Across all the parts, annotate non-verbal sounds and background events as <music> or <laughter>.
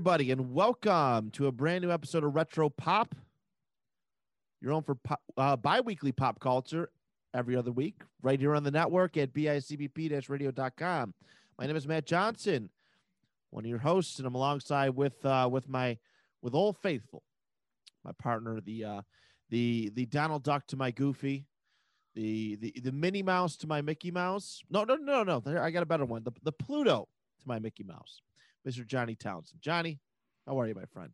everybody, and welcome to a brand new episode of Retro Pop. You're on for pop, uh, bi-weekly pop culture every other week, right here on the network at bicbp-radio.com. My name is Matt Johnson, one of your hosts, and I'm alongside with uh, with my with Old Faithful, my partner, the uh, the the Donald Duck to my Goofy, the the the Minnie Mouse to my Mickey Mouse. No, no, no, no. I got a better one. The the Pluto to my Mickey Mouse. Mr. Johnny Townsend. Johnny, how are you, my friend?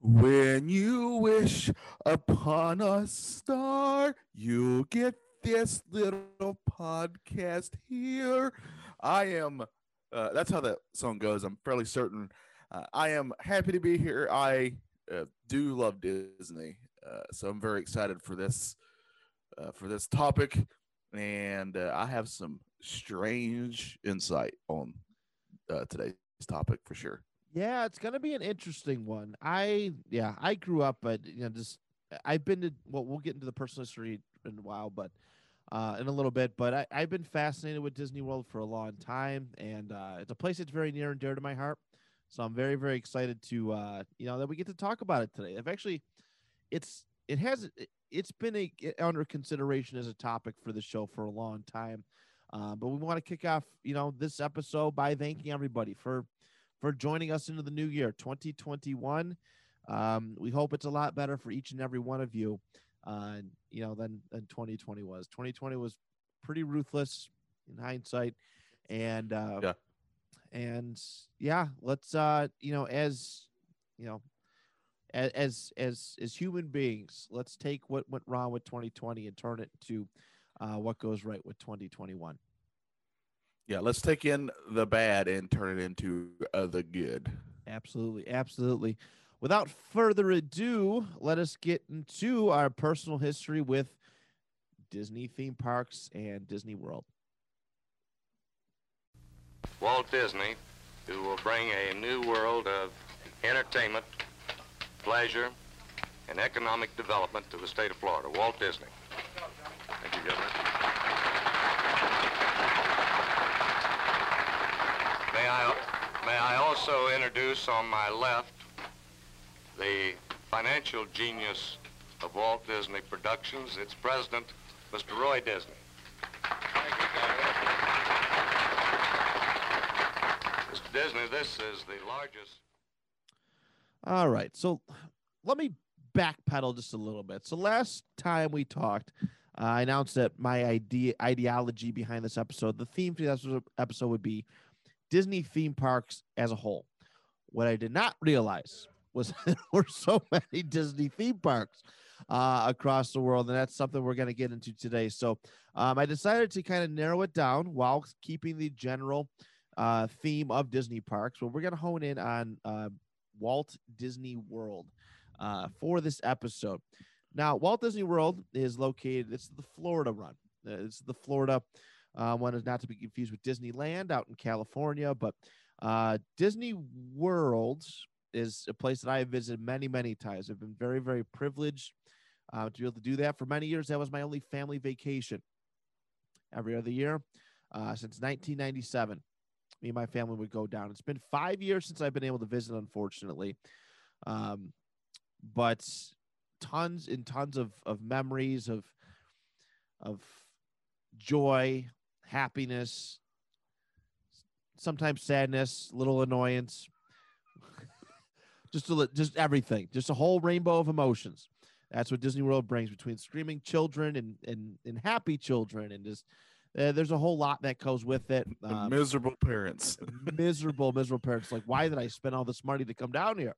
When you wish upon a star, you get this little podcast here. I am, uh, that's how that song goes. I'm fairly certain. Uh, I am happy to be here. I uh, do love Disney, uh, so I'm very excited for this, uh, for this topic, and uh, I have some strange insight on uh, today's topic for sure. Yeah, it's gonna be an interesting one. I yeah, I grew up, but you know, just I've been to well, we'll get into the personal history in a while, but uh, in a little bit. But I, I've been fascinated with Disney World for a long time, and uh, it's a place that's very near and dear to my heart. So I'm very very excited to uh, you know that we get to talk about it today. I've actually, it's it has it's been a under consideration as a topic for the show for a long time. Uh, but we want to kick off, you know, this episode by thanking everybody for for joining us into the new year, 2021. Um, we hope it's a lot better for each and every one of you, uh, you know, than than 2020 was. 2020 was pretty ruthless in hindsight, and uh, Yeah. and yeah, let's uh, you know, as you know, a- as as as human beings, let's take what went wrong with 2020 and turn it to uh, what goes right with 2021. Yeah, let's take in the bad and turn it into uh, the good. Absolutely, absolutely. Without further ado, let us get into our personal history with Disney theme parks and Disney World. Walt Disney, who will bring a new world of entertainment, pleasure, and economic development to the state of Florida. Walt Disney. Thank you, Governor. May I, may I also introduce on my left the financial genius of Walt Disney Productions, its president, Mr. Roy Disney. You, Mr. Disney, this is the largest. All right, so let me backpedal just a little bit. So last time we talked, uh, I announced that my idea ideology behind this episode, the theme for this episode would be Disney theme parks as a whole. What I did not realize was <laughs> there were so many Disney theme parks uh, across the world, and that's something we're going to get into today. So um, I decided to kind of narrow it down while keeping the general uh, theme of Disney parks. But we're going to hone in on uh, Walt Disney World uh, for this episode. Now, Walt Disney World is located. It's the Florida run. It's the Florida uh, one is not to be confused with Disneyland out in California, but uh, Disney World is a place that I have visited many, many times. I've been very, very privileged uh, to be able to do that for many years. That was my only family vacation every other year uh, since 1997. Me and my family would go down. It's been five years since I've been able to visit, unfortunately, um, but tons and tons of of memories of of joy, happiness, sometimes sadness, little annoyance, <laughs> just a, just everything, just a whole rainbow of emotions. That's what Disney World brings between screaming children and and, and happy children, and just uh, there's a whole lot that goes with it. Um, miserable parents. <laughs> miserable, miserable parents. Like, why did I spend all this money to come down here?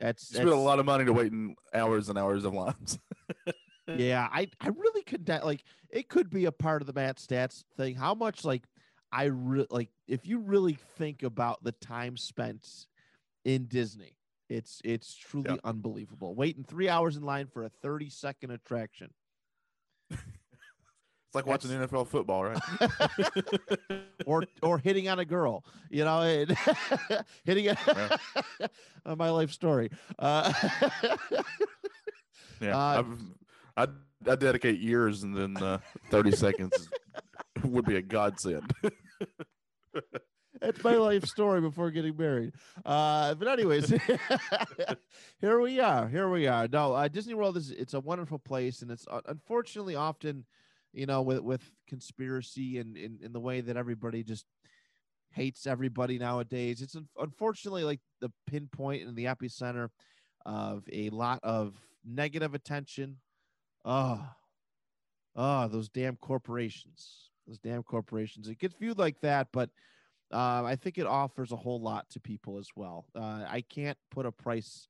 That's, You spent a lot of money to wait in hours and hours of lines. <laughs> Yeah, I I really could that like it could be a part of the Matt Stats thing. How much like I re- like if you really think about the time spent in Disney. It's it's truly Yep. unbelievable. Waiting three hours in line for a 30 second attraction. <laughs> It's like watching NFL football, right? <laughs> or or hitting on a girl, you know, and <laughs> hitting a, on my life story. Uh, Yeah, Uh, I've, I I dedicate years, and then uh, thirty seconds <laughs> would be a godsend. <laughs> That's my life story before getting married. Uh, but anyways, <laughs> here we are. Here we are. No, uh, Disney World is it's a wonderful place, and it's uh, unfortunately often, you know, with with conspiracy and in, the way that everybody just hates everybody nowadays. It's un- unfortunately like the pinpoint and the epicenter of a lot of negative attention. Oh, oh, those damn corporations. Those damn corporations. It gets viewed like that, but uh, I think it offers a whole lot to people as well. Uh, I can't put a price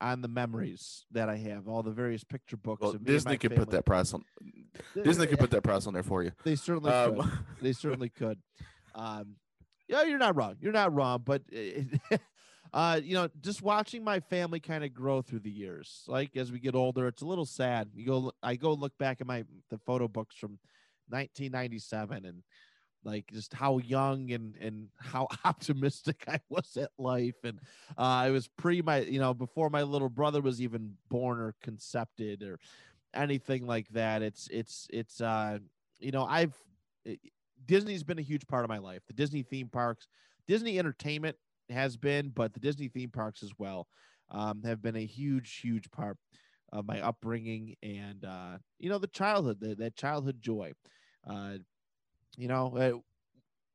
on the memories that I have, all the various picture books. Well, Disney could put that price on. Disney could put that price on there for you. They certainly could. Um, They certainly could. <laughs> Um, yeah, you're not wrong. You're not wrong. But it, <laughs> uh, you know, just watching my family kind of grow through the years, like as we get older, it's a little sad. You go, I go look back at my the photo books from 1997 and like just how young and and how <laughs> optimistic I was at life. And uh I was pre my you know before my little brother was even born or concepted or anything like that. It's it's it's uh you know I've it- Disney's been a huge part of my life. The Disney theme parks Disney entertainment has been but the Disney theme parks as well um have been a huge huge part of my upbringing and uh you know the childhood the, that childhood joy. Uh you know uh,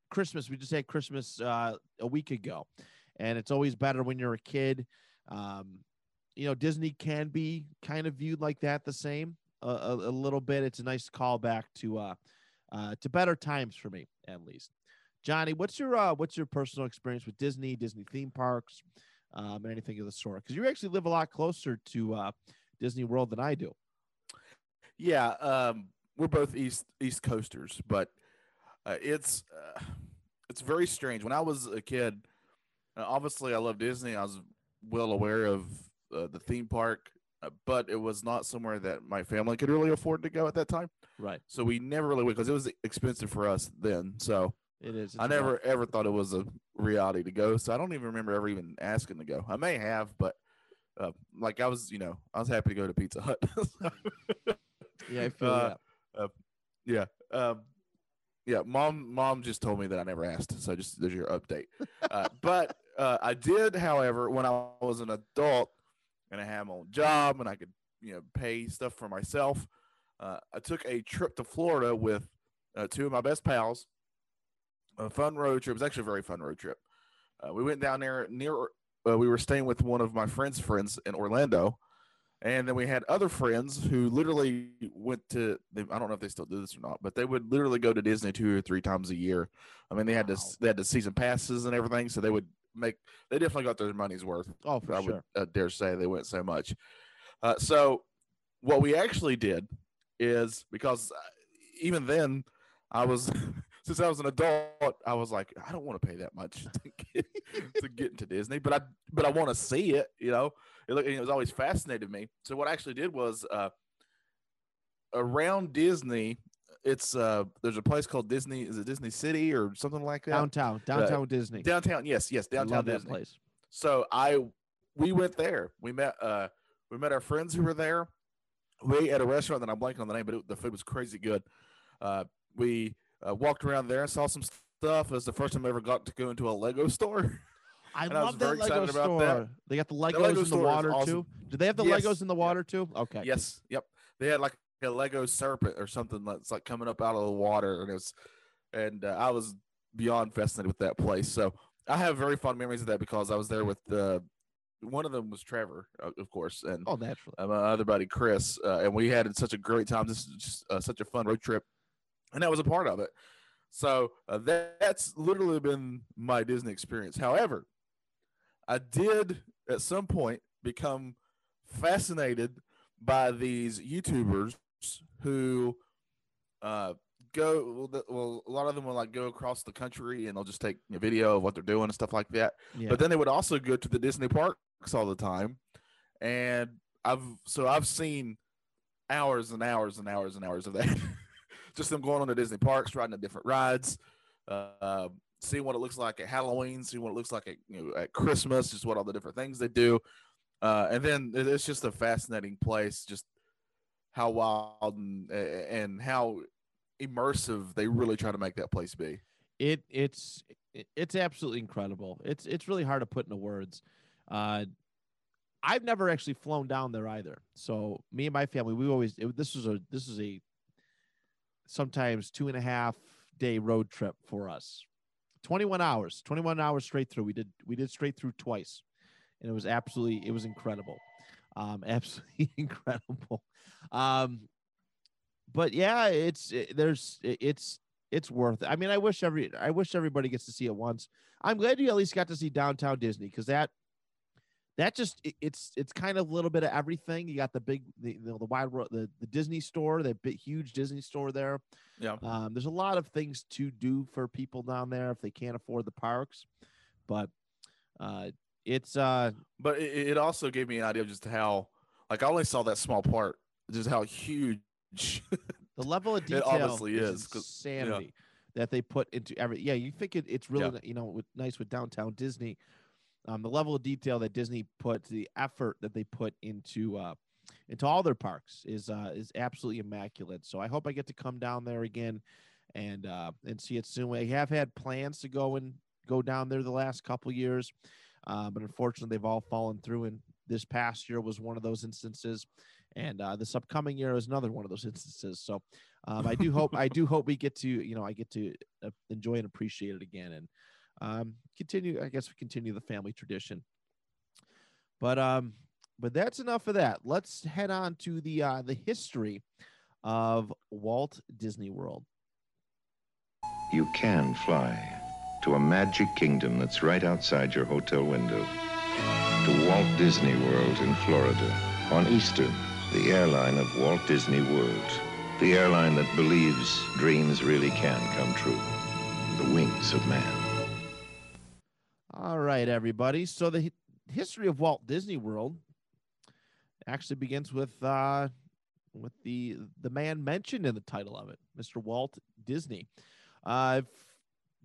christmas we just had christmas uh a week ago and it's always better when you're a kid. Um you know disney can be kind of viewed like that the same a, a, a little bit. It's a nice callback to uh uh to better times for me at least johnny what's your uh what's your personal experience with disney disney theme parks um and anything of the sort because you actually live a lot closer to uh disney world than i do Yeah, um, we're both east East Coasters, but uh, it's uh, it's very strange. When I was a kid, uh, obviously I love Disney. I was well aware of uh, the theme park, uh, but it was not somewhere that my family could really afford to go at that time. right So we never really went because it was expensive for us then. So it is I never ever thought it was a reality to go. So I don't even remember ever even asking to go. I may have, but uh, like I was, you know, I was happy to go to Pizza Hut. <laughs> yeah i feel uh, that Yeah. Um, yeah. Mom, mom just told me that I never asked. So just there's your update. Uh, <laughs> but uh, I did, however, when I was an adult and I had my own job and I could, you know, pay stuff for myself, uh, I took a trip to Florida with uh, two of my best pals. A fun road trip. It was actually a very fun road trip. Uh, we went down there near. Uh, we were staying with one of my friend's friends in Orlando, and then we had other friends who literally went to. They, I don't know if they still do this or not, but they would literally go to Disney two or three times a year. I mean, they had Wow. this. They had the season passes and everything, so they would make. They definitely got their money's worth. oh for I sure would uh, dare say they went so much. Uh, so what we actually did is because uh, even then I was <laughs> since I was an adult, I was like, I don't want to pay that much <laughs> to get, to get into Disney, but I but I want to see it. You know, it, it was always fascinated me. So what I actually did was uh, around Disney. It's uh, there's a place called Disney. Is it Disney City or something like that? downtown downtown disney Downtown, yes, yes, downtown Disney. place So I we went there. We met uh we met our friends who were there. We at a restaurant that I'm blanking on the name, but it, the food was crazy good. Uh, we uh, walked around there and saw some stuff. It was the first time I ever got to go into a Lego store. <laughs> I And I was love that very Lego excited about that. store. They got the Legos Lego in the water awesome. too. Do they have the Yes. Legos in the water too? Okay. yes, yep. They had like a Lego serpent or something that's like coming up out of the water, and it was, and uh, I was beyond fascinated with that place. So I have very fond memories of that because I was there with uh, one of them was Trevor, uh, of course, and Oh, naturally. uh, my other buddy Chris, uh, and we had such a great time. This is just uh, such a fun road trip, and that was a part of it. So uh, that, that's literally been my Disney experience. However, I did at some point become fascinated by these YouTubers who uh, go. Well, the- well, a lot of them will like go across the country and they'll just take a video of what they're doing and stuff like that. Yeah. But then they would also go to the Disney parks all the time, and I've so I've seen hours and hours and hours and hours of that. <laughs> just them going on the Disney parks, riding the different rides, uh, seeing what it looks like at Halloween, seeing what it looks like at you know at Christmas, just what all the different things they do, uh, and then it's just a fascinating place. Just how wild and and how immersive they really try to make that place be. it it's it's absolutely incredible. It's it's really hard to put into words. Uh, I've never actually flown down there either. So me and my family, we always it, this was a this is a sometimes two and a half day road trip for us. Twenty one hours, twenty one hours straight through. We did we did straight through twice, and it was absolutely it was incredible, um, <laughs> absolutely incredible. Um, but yeah, it's it, there's it- it's it's worth it. I mean, I wish every I wish everybody gets to see it once. I'm glad you at least got to see downtown Disney because that that just it- it's it's kind of a little bit of everything. You got the big the the, the wide world the, the Disney store, that big huge Disney store there. Yeah. Um, there's a lot of things to do for people down there if they can't afford the parks, but uh, it's uh But it, it also gave me an idea of just how, like, I only saw that small part, just how huge. <laughs> the level of It detail obviously is, is, insanity that they put into every yeah you think it, it's really Yeah. you know with, nice with downtown disney um, the level of detail that disney put the effort that they put into uh into all their parks is uh is absolutely immaculate. So i hope i get to come down there again and uh and see it soon. I have had plans to go and go down there the last couple years uh, but unfortunately they've all fallen through and this past year was one of those instances and uh, this upcoming year is another one of those instances. So um, I do hope I do <laughs> hope we get to you know I get to uh, enjoy and appreciate it again and um, continue I guess we continue the family tradition. But um, but that's enough of that. Let's head on to the uh, the history of Walt Disney World. You can fly to a magic kingdom that's right outside your hotel window. To Walt Disney World in Florida on Eastern, the airline of Walt Disney World. The airline that believes dreams really can come true. The wings of man. All right, everybody. So the history of Walt Disney World actually begins with uh, with the the man mentioned in the title of it, Mr. Walt Disney. Uh,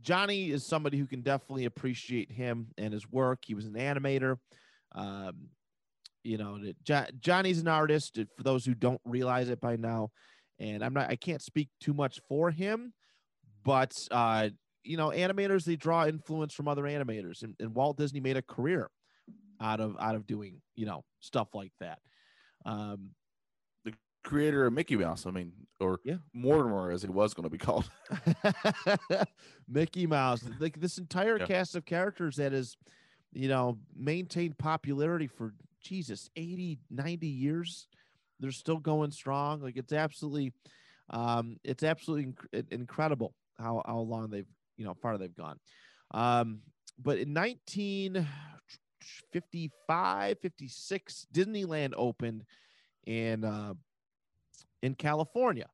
Johnny is somebody who can definitely appreciate him and his work. He was an animator. Um, you know, Jo- Johnny's an artist. For those who don't realize it by now, and I'm not, I can't speak too much for him, but uh, you know, animators they draw influence from other animators, and, and Walt Disney made a career out of out of doing you know stuff like that. Um, the Creator of Mickey Mouse, I mean, or Yeah. Mortimer as it was going to be called. <laughs> Mickey Mouse, like this entire Yeah. cast of characters that is, you know, maintained popularity for Jesus 80, 90 years. They're still going strong. Like it's absolutely, um, it's absolutely inc- incredible how how long they've you know far they've gone. Um, but in 1955, 56, Disneyland opened in uh, in California,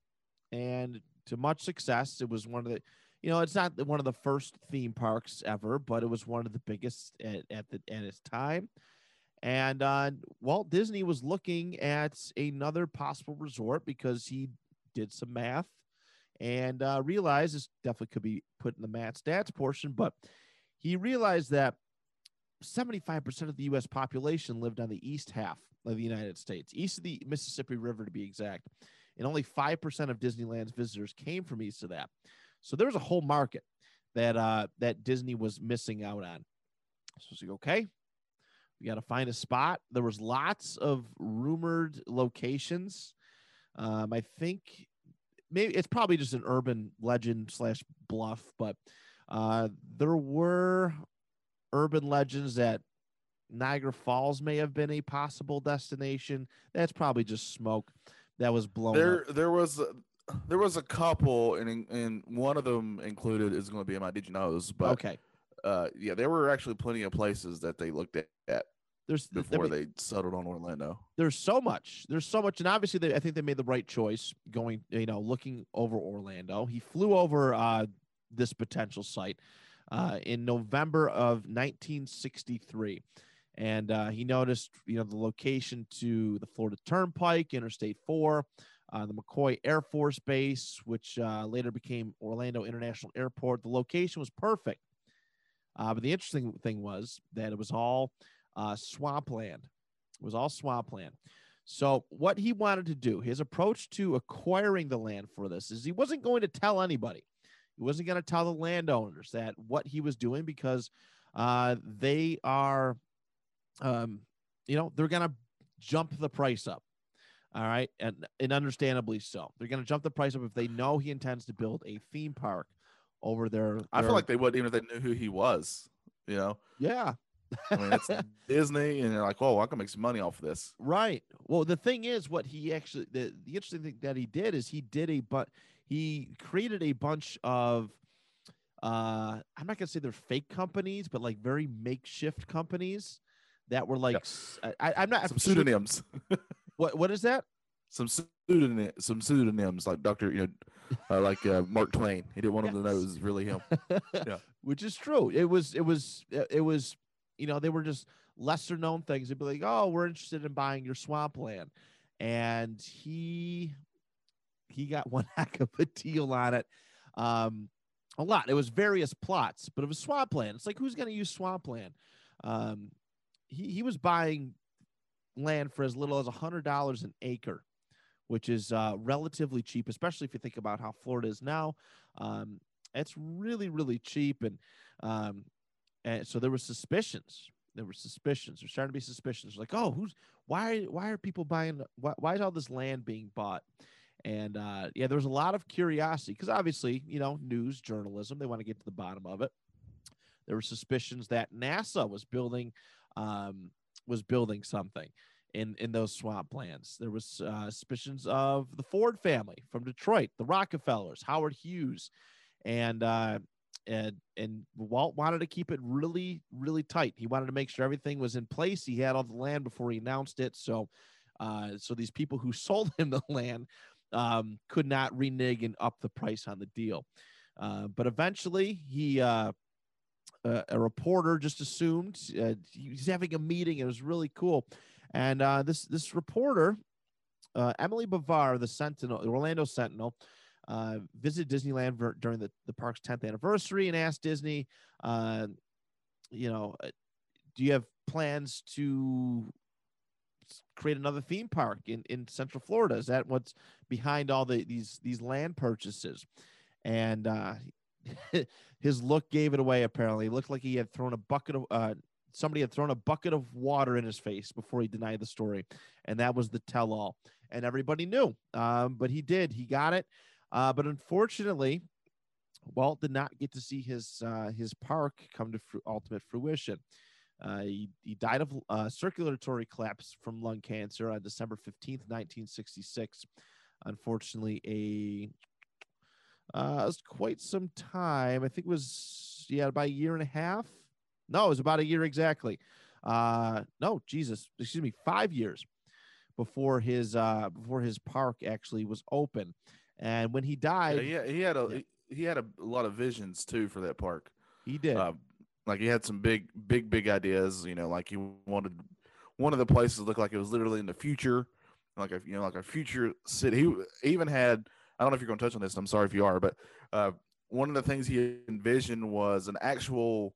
and to much success. It was one of the, you know, it's not one of the first theme parks ever, but it was one of the biggest at, at the at its time. And uh, Walt Disney was looking at another possible resort because he did some math and uh, realized this definitely could be put in the math stats portion, but he realized that 75% of the U.S. population lived on the east half of the United States, east of the Mississippi River to be exact, and only 5% of Disneyland's visitors came from east of that. So there was a whole market that uh, that Disney was missing out on. So it's like, okay, we got to find a spot. There was lots of rumored locations. Um, I think maybe it's probably just an urban legend slash bluff, but uh, there were urban legends that Niagara Falls may have been a possible destination. That's probably just smoke that was blown there, up. there was, a, there was a couple, and and one of them included is going to be in my Did you knows, but okay. uh, yeah, there were actually plenty of places that they looked at, at There's I before mean, they settled on Orlando. there's so much. There's so much, and obviously, they, I think they made the right choice going. You know, looking over Orlando. He flew over uh, this potential site uh, in November of 1963, and uh, he noticed, you know, the location to the Florida Turnpike, Interstate Four, uh, the McCoy Air Force Base, which uh, later became Orlando International Airport. The location was perfect. Uh, but the interesting thing was that it was all uh, swampland. It was all swampland. So what he wanted to do, his approach to acquiring the land for this is he wasn't going to tell anybody. He wasn't going to tell the landowners that what he was doing because uh, they are, um, you know, they're going to jump the price up. All right, and and understandably so. They're going to jump the price up if they know he intends to build a theme park over there. I feel like they would even if they knew who he was. You know, yeah, <laughs> I mean, it's Disney, and they're like, "Oh, I can make some money off of this." Right. Well, the thing is, what he actually the, the interesting thing that he did is he did a but he created a bunch of uh I'm not gonna say they're fake companies, but like very makeshift companies that were like I, am not Some sure- pseudonyms, <laughs> What what is that? some pseudonym, some pseudonyms like Doctor, you know, uh, like uh, Mark Twain. He didn't want them to know it was really him. <laughs> Yeah. Which is true. It was it was it was you know they were just lesser known things. They'd be like, oh, we're interested in buying your swampland, and he he got <laughs> one heck of a deal on it. Um, a lot. It was various plots, but it was swampland. It's like who's going to use swampland? Um, he he was buying land for as little as a hundred dollars an acre, which is uh, relatively cheap, especially if you think about how Florida is now. Um, it's really really cheap, and um, and so there were suspicions. There were suspicions. There's starting to be suspicions. Like, oh, who's why? Why are people buying? Why, why is all this land being bought? And uh, yeah, there was a lot of curiosity because obviously, you know, news journalism, they want to get to the bottom of it. There were suspicions that NASA was building um, was building something in in those swamplands. There was uh, suspicions of the Ford family from Detroit, the Rockefellers, Howard Hughes, and uh, and and Walt wanted to keep it really really tight. He wanted to make sure everything was in place. He had all the land before he announced it. So uh, so these people who <laughs> sold him the land um, could not renege and up the price on the deal. Uh, but eventually, he uh, a reporter just assumed uh, he's having a meeting. It was really cool, and uh, this this reporter, uh, Emily Bavar, the Sentinel, the Orlando Sentinel, uh, visited Disneyland ver- during the, the park's 10th anniversary and asked Disney, uh, you know, uh, do you have plans to create another theme park in, in Central Florida? Is that what's behind all the these these land purchases? And uh, <laughs> his look gave it away. Apparently, it looked like he had thrown a bucket of uh, somebody had thrown a bucket of water in his face before he denied the story, and that was the tell-all. And everybody knew, um, but he did. He got it. Uh, but unfortunately, Walt did not get to see his uh, his park come to fru- ultimate fruition. Uh, he, he died of uh, circulatory collapse from lung cancer on December 15th, 1966. Unfortunately, a uh, it was quite some time. I think it was yeah about a year and a half. No, it was about a year exactly. Uh, no, Jesus, excuse me, five years before his uh before his park actually was open. And when he Yeah, died, he, he had a Yeah. he, had a, lot of visions too for that park. he did. Uh, like he had some big, big, big ideas. You know, like he wanted one of the places to look like it was literally in the future, like a you know like a future city. He even had I don't know if you're going to touch on this. I'm sorry if you are, but uh, one of the things he envisioned was an actual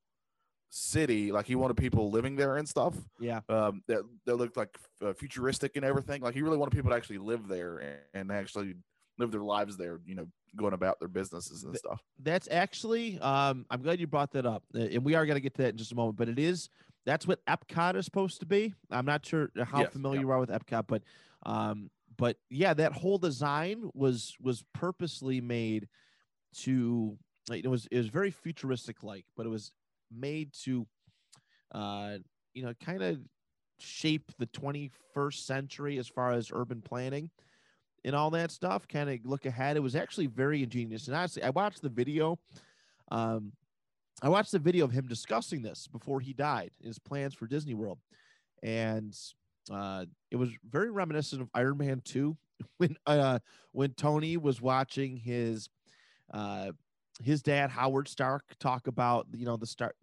city. Like he wanted people living there and stuff. yeah. Um, that that looked like uh, futuristic and everything. Like he really wanted people to actually live there and, and actually live their lives there. You know, going about their businesses and stuff. That's actually um I'm glad you brought that up. And we are going to get to that in just a moment, but it is that's what Epcot is supposed to be. I'm not sure how Yes, familiar yeah. you are with Epcot, but um but yeah, that whole design was was purposely made to it was it was very futuristic like, but it was made to uh you know kind of shape the 21st century as far as urban planning and all that stuff kind of look ahead. It was actually very ingenious and honestly i watched the video um i watched the video of him discussing this before he died his plans for disney world and uh, it was very reminiscent of Iron Man Two <laughs> when uh, when Tony was watching his uh, his dad Howard Stark talk about you know the start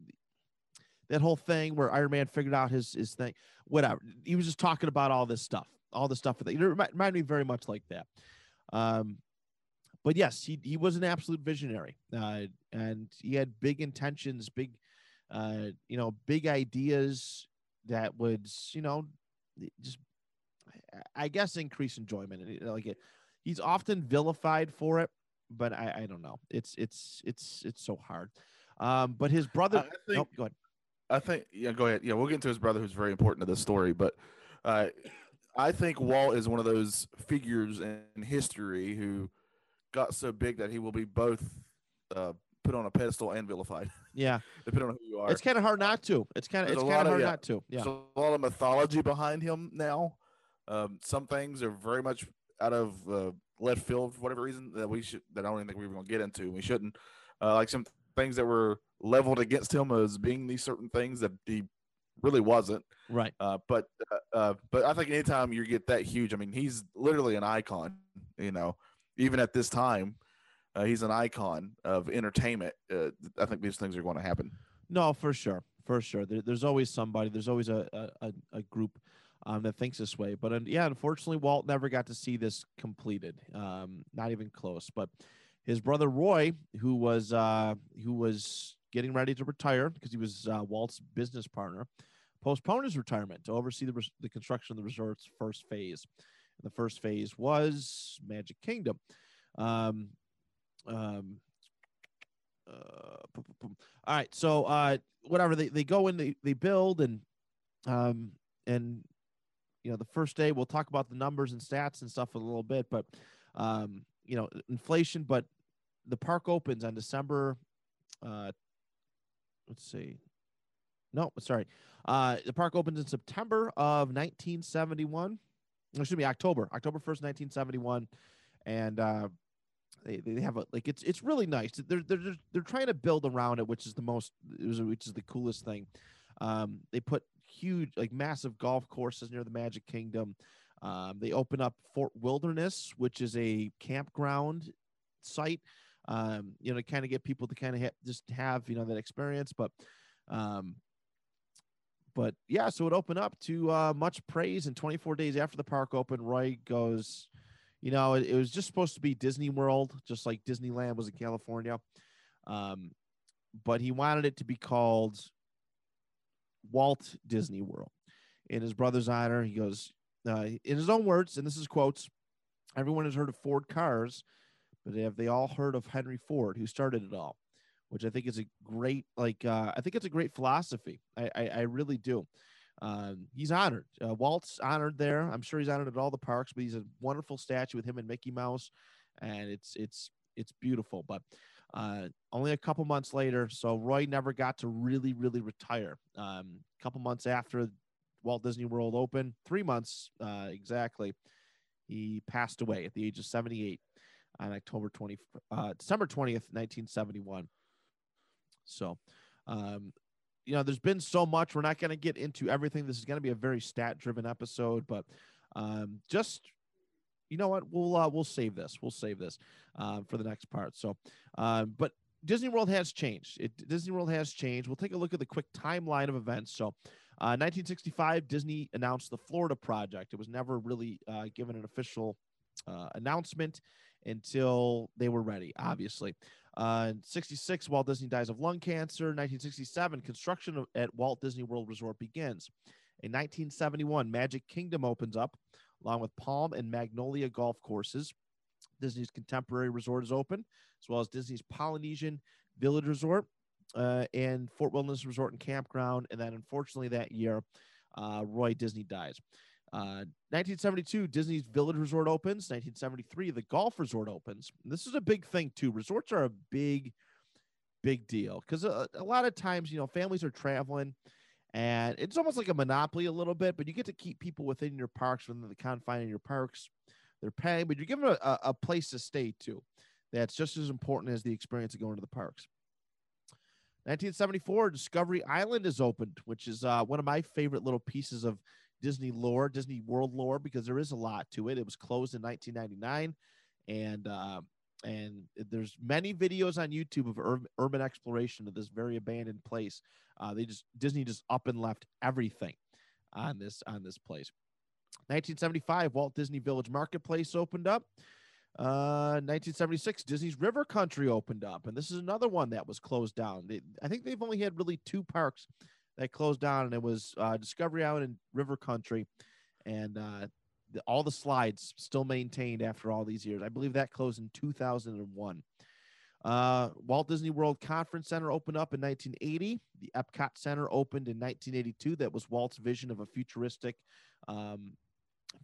that whole thing where Iron Man figured out his his thing whatever. He was just talking about all this stuff all the stuff for that you know, remind, remind me very much like that um but yes he he was an absolute visionary uh, and he had big intentions big uh you know big ideas that would you know just I guess increase enjoyment and like it he's often vilified for it but I, I don't know. It's it's it's it's so hard. Um, but his brother. I think, oh, go ahead. I think yeah, go ahead. Yeah, we'll get into his brother, who's very important to this story. But uh, I think Walt is one of those figures in history who got so big that he will be both uh, put on a pedestal and vilified. <laughs> Yeah, depending on who you are. It's kind of hard not to. It's kind of it's kind of hard yeah, not to. Yeah, there's a lot of mythology behind him now. Um, some things are very much out of uh, left field for whatever reason that we should that I don't even think we were going to get into. We shouldn't uh, like some things that were leveled against him as being these certain things that he really wasn't. Right. Uh, but uh, uh, but I think anytime you get that huge, I mean, he's literally an icon. You know, even at this time, uh, he's an icon of entertainment. Uh, I think these things are going to happen. No, for sure, for sure. There, there's always somebody. There's always a a, a group um, that thinks this way. But yeah, unfortunately, Walt never got to see this completed. Um, not even close. But his brother Roy, who was uh, who was getting ready to retire because he was uh, Walt's business partner, postponed his retirement to oversee the, res- the construction of the resort's first phase. And the first phase was Magic Kingdom. Um, um, uh, all right, so uh, whatever they, they go in, they, they build and um, and you know the first day we'll talk about the numbers and stats and stuff a little bit but um you know inflation but the park opens on december uh let's see. No sorry. Uh the park opens in september of 1971 excuse me october october 1st 1971 and uh they, they have a like it's it's really nice. They're, they're they're trying to build around it which is the most which is the coolest thing. Um they put huge, like massive golf courses near the Magic Kingdom. Um, they open up Fort Wilderness, which is a campground site. Um, you know, to kind of get people to kind of ha- just have you know that experience. But, um, but yeah, so it opened up to uh, much praise. And 24 days after the park opened, Roy goes, you know, it, it was just supposed to be Disney World, just like Disneyland was in California. Um, but he wanted it to be called Walt Disney World. In his brother's honor, he goes, uh, in his own words, and this is quotes everyone has heard of Ford cars, but have they all heard of Henry Ford, who started it all? Which I think is a great, like, uh, I think it's a great philosophy. I, I, I really do. Um, he's honored. Uh, Walt's honored there. I'm sure he's honored at all the parks, but he's a wonderful statue with him and Mickey Mouse, and it's it's it's beautiful. But uh, only a couple months later, so Roy never got to really, really retire. Um, a couple months after Walt Disney World opened, three months uh, exactly, he passed away at the age of 78 on October 20, uh, December 20th, 1971. So, um, you know, there's been so much. We're not going to get into everything. This is going to be a very stat driven episode, but um, just you know what? We'll uh, we'll save this. We'll save this uh, for the next part. So, uh, but Disney World has changed. It, Disney World has changed. We'll take a look at the quick timeline of events. So, 1965, uh, Disney announced the Florida Project. It was never really uh, given an official uh, announcement until they were ready. Obviously, in 66, Walt Disney dies of lung cancer. 1967, construction at Walt Disney World Resort begins. In 1971, Magic Kingdom opens up along with Palm and Magnolia golf courses. Disney's Contemporary Resort is open, as well as Disney's Polynesian Village Resort uh, and Fort Wilderness Resort and Campground. And then, unfortunately, that year, uh, Roy Disney dies. Uh, 1972, Disney's Village Resort opens. 1973, the Golf Resort opens. And this is a big thing too. Resorts are a big, big deal because a, a lot of times, you know, families are traveling and it's almost like a monopoly a little bit, but you get to keep people within your parks, within the confine of your parks. They're paying, but you're given a, a place to stay too. That's just as important as the experience of going to the parks. 1974, Discovery Island is opened, which is uh, one of my favorite little pieces of Disney lore, Disney World lore, because there is a lot to it. It was closed in 1999, and uh, and there's many videos on YouTube of ur- urban exploration of this very abandoned place. Uh, they just Disney just up and left everything on this on this place. 1975, Walt Disney Village Marketplace opened up. Uh, 1976, Disney's River Country opened up, and this is another one that was closed down. They, I think they've only had really two parks that closed down, and it was uh, Discovery Island and River Country, and uh, the, all the slides still maintained after all these years. I believe that closed in 2001. Uh, Walt Disney World Conference Center opened up in 1980. The Epcot Center opened in 1982. That was Walt's vision of a futuristic, um,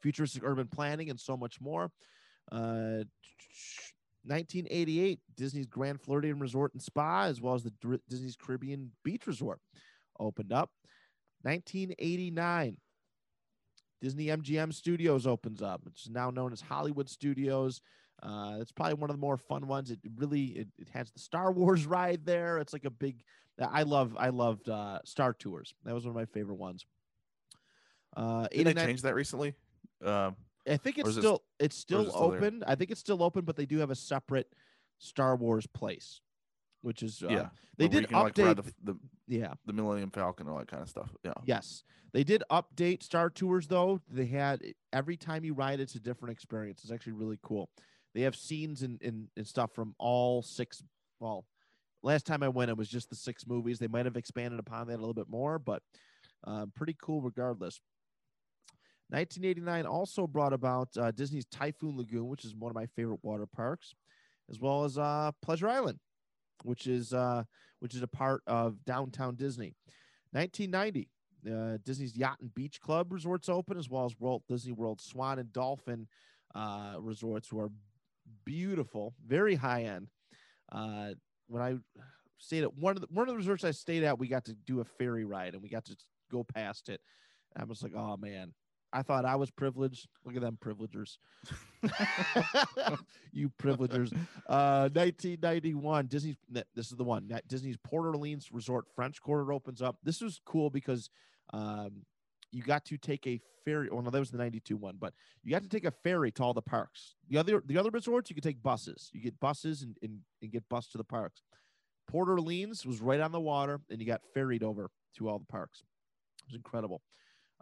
futuristic urban planning and so much more. Uh, 1988, Disney's Grand Floridian Resort and Spa, as well as the Disney's Caribbean Beach Resort, opened up. 1989, Disney MGM Studios opens up. It's now known as Hollywood Studios. Uh, it's probably one of the more fun ones. It really it, it has the Star Wars <laughs> ride there. It's like a big. I love I loved uh, Star Tours. That was one of my favorite ones. Uh, Did they change that recently? Um, I think it's is it- still it's still is still there? open. I think it's still open, but they do have a separate Star Wars place, which is uh, yeah, They did can, like, update. ride the, the yeah, the Millennium Falcon and all that kind of stuff. Yeah, yes, they did update Star Tours though. They had every time you ride, it's a different experience. It's actually really cool. They have scenes and and, and stuff from all six. Well, last time I went, it was just the six movies. They might have expanded upon that a little bit more, but um, pretty cool regardless. 1989 also brought about uh, Disney's Typhoon Lagoon, which is one of my favorite water parks, as well as uh, Pleasure Island, which is uh, which is a part of downtown Disney. 1990, uh, Disney's Yacht and Beach Club resorts open, as well as Walt Disney World Swan and Dolphin uh, resorts, who are beautiful, very high end. Uh, when I stayed at one of the one of the resorts I stayed at, we got to do a ferry ride, and we got to go past it. I was like, oh man, I thought I was privileged. Look at them privilegers. <laughs> you privilegers. Uh, 1991, Disney. This is the one. Disney's Port Orleans Resort French Quarter opens up. This was cool because um, you got to take a ferry. Well, no, that was the 92 one, but you got to take a ferry to all the parks. The other the other resorts, you could take buses. You get buses and, and, and get bus to the parks. Port Orleans was right on the water, and you got ferried over to all the parks. It was incredible.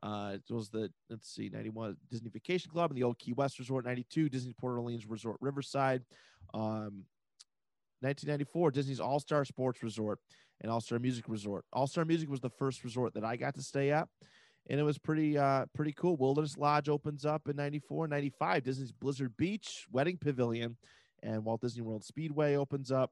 Uh, it was the let's see, 91 Disney Vacation Club and the Old Key West Resort, 92 Disney Port Orleans Resort Riverside, um, 1994 Disney's All Star Sports Resort and All Star Music Resort. All Star Music was the first resort that I got to stay at, and it was pretty uh pretty cool. Wilderness Lodge opens up in 94, 95 Disney's Blizzard Beach Wedding Pavilion, and Walt Disney World Speedway opens up.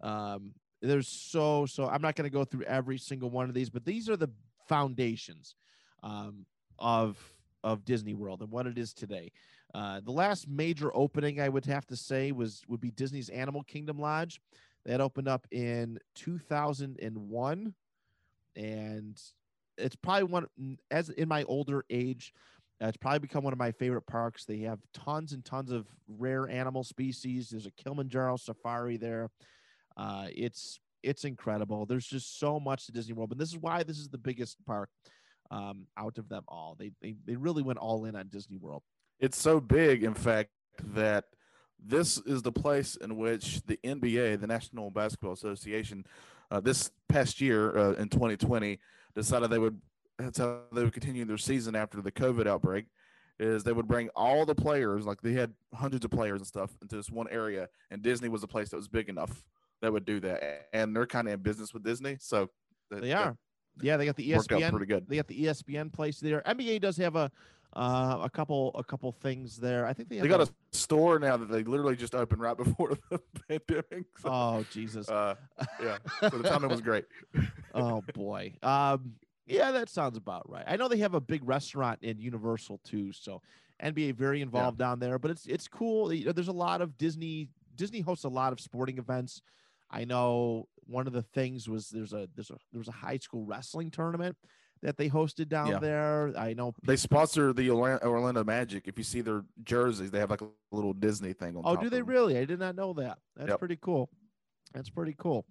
Um, there's so so. I'm not going to go through every single one of these, but these are the foundations um, of of Disney World and what it is today. Uh, the last major opening I would have to say was would be Disney's Animal Kingdom Lodge. That opened up in 2001, and it's probably one as in my older age. Uh, it's probably become one of my favorite parks. They have tons and tons of rare animal species. There's a Kilimanjaro safari there. Uh, it's it's incredible. There's just so much to Disney World, and this is why this is the biggest park um, out of them all. They, they they really went all in on Disney World. it's so big, in fact, that this is the place in which the NBA, the National Basketball Association, uh, this past year uh, in 2020, decided they would that's how they would continue their season after the COVID outbreak. Is they would bring all the players, like they had hundreds of players and stuff, into this one area, and Disney was a place that was big enough that would do that. And they're kind of in business with Disney, so that- They that are. Yeah, they got the ESPN. pretty good. They got the ESPN place there. NBA does have a uh, a couple a couple things there. I think they have They got a- a store now that they literally just opened right <laughs> before the pandemic. So, Oh Jesus. uh, yeah, so the timing was great. <laughs> oh boy. Um yeah, that sounds about right. I know they have a big restaurant in Universal too, so NBA very involved down there, but it's it's cool. You know, there's a lot of Disney Disney hosts a lot of sporting events. I know one of the things was there's a there's a there was a high school wrestling tournament that they hosted down Yeah. there. I know They sponsor the Orlando, Magic. If you see their jerseys, they have like a little Disney thing on Oh, do they really? I did not know that. That's Yep. pretty cool. That's pretty cool.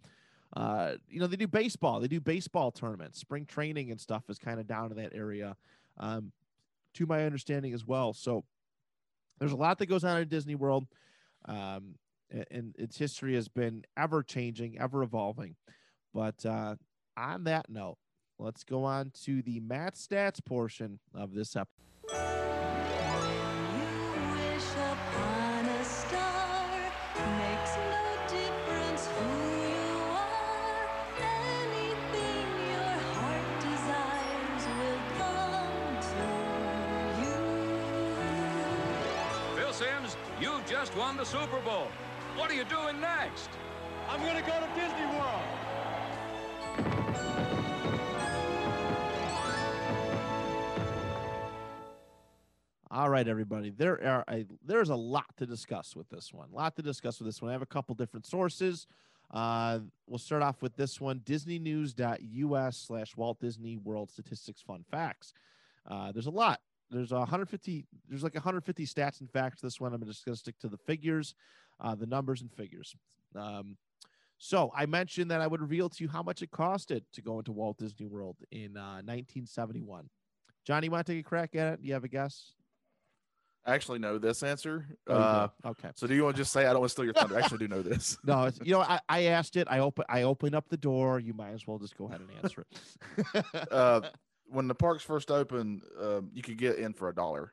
Uh, you know, they do baseball. They do baseball tournaments. Spring training and stuff is kind of down in that area, um, to my understanding as well. So there's a lot that goes on in Disney World, um, and its history has been ever changing, ever evolving. But uh, on that note, let's go on to the Matt Stats portion of this episode. You wish upon a star, makes no difference who you are. Anything your heart desires will come to you. Phil Simms, you just won the Super Bowl. What are you doing next? I'm gonna go to Disney World. All right, everybody. There are a, there's a lot to discuss with this one. A lot to discuss with this one. I have a couple different sources. Uh, we'll start off with this one: DisneyNews.us slash Walt Disney World Statistics Fun Facts. Uh, there's a lot. There's 150. There's like 150 stats and facts. This one, I'm just going to stick to the figures, uh, the numbers and figures. Um, so I mentioned that I would reveal to you how much it costed to go into Walt Disney World in uh, 1971. Johnny, you want to take a crack at it? Do you have a guess? I actually know this answer. Oh. Uh, okay. so do you want to just say I don't want to steal your thunder? I actually do know this. <laughs> No, it's, you know, I, I asked it. I open I opened up the door. You might as well just go ahead and answer it. <laughs> Uh, when the parks first opened, um, you could get in for a dollar.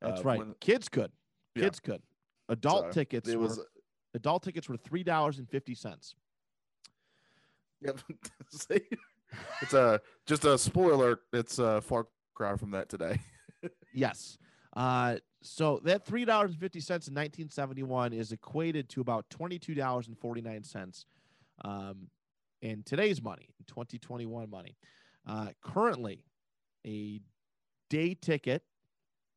That's uh, right. when- Kids could. Yeah. Kids could. Adult So, tickets. It was were, adult tickets were three dollars and fifty cents. Yep. <laughs> See? it's a just a spoiler. It's a far cry from that today. <laughs> Yes. Uh, so that three dollars and fifty cents in nineteen seventy one is equated to about twenty two dollars and forty nine cents, um, in today's money, in twenty twenty one money. Uh, currently, a day ticket.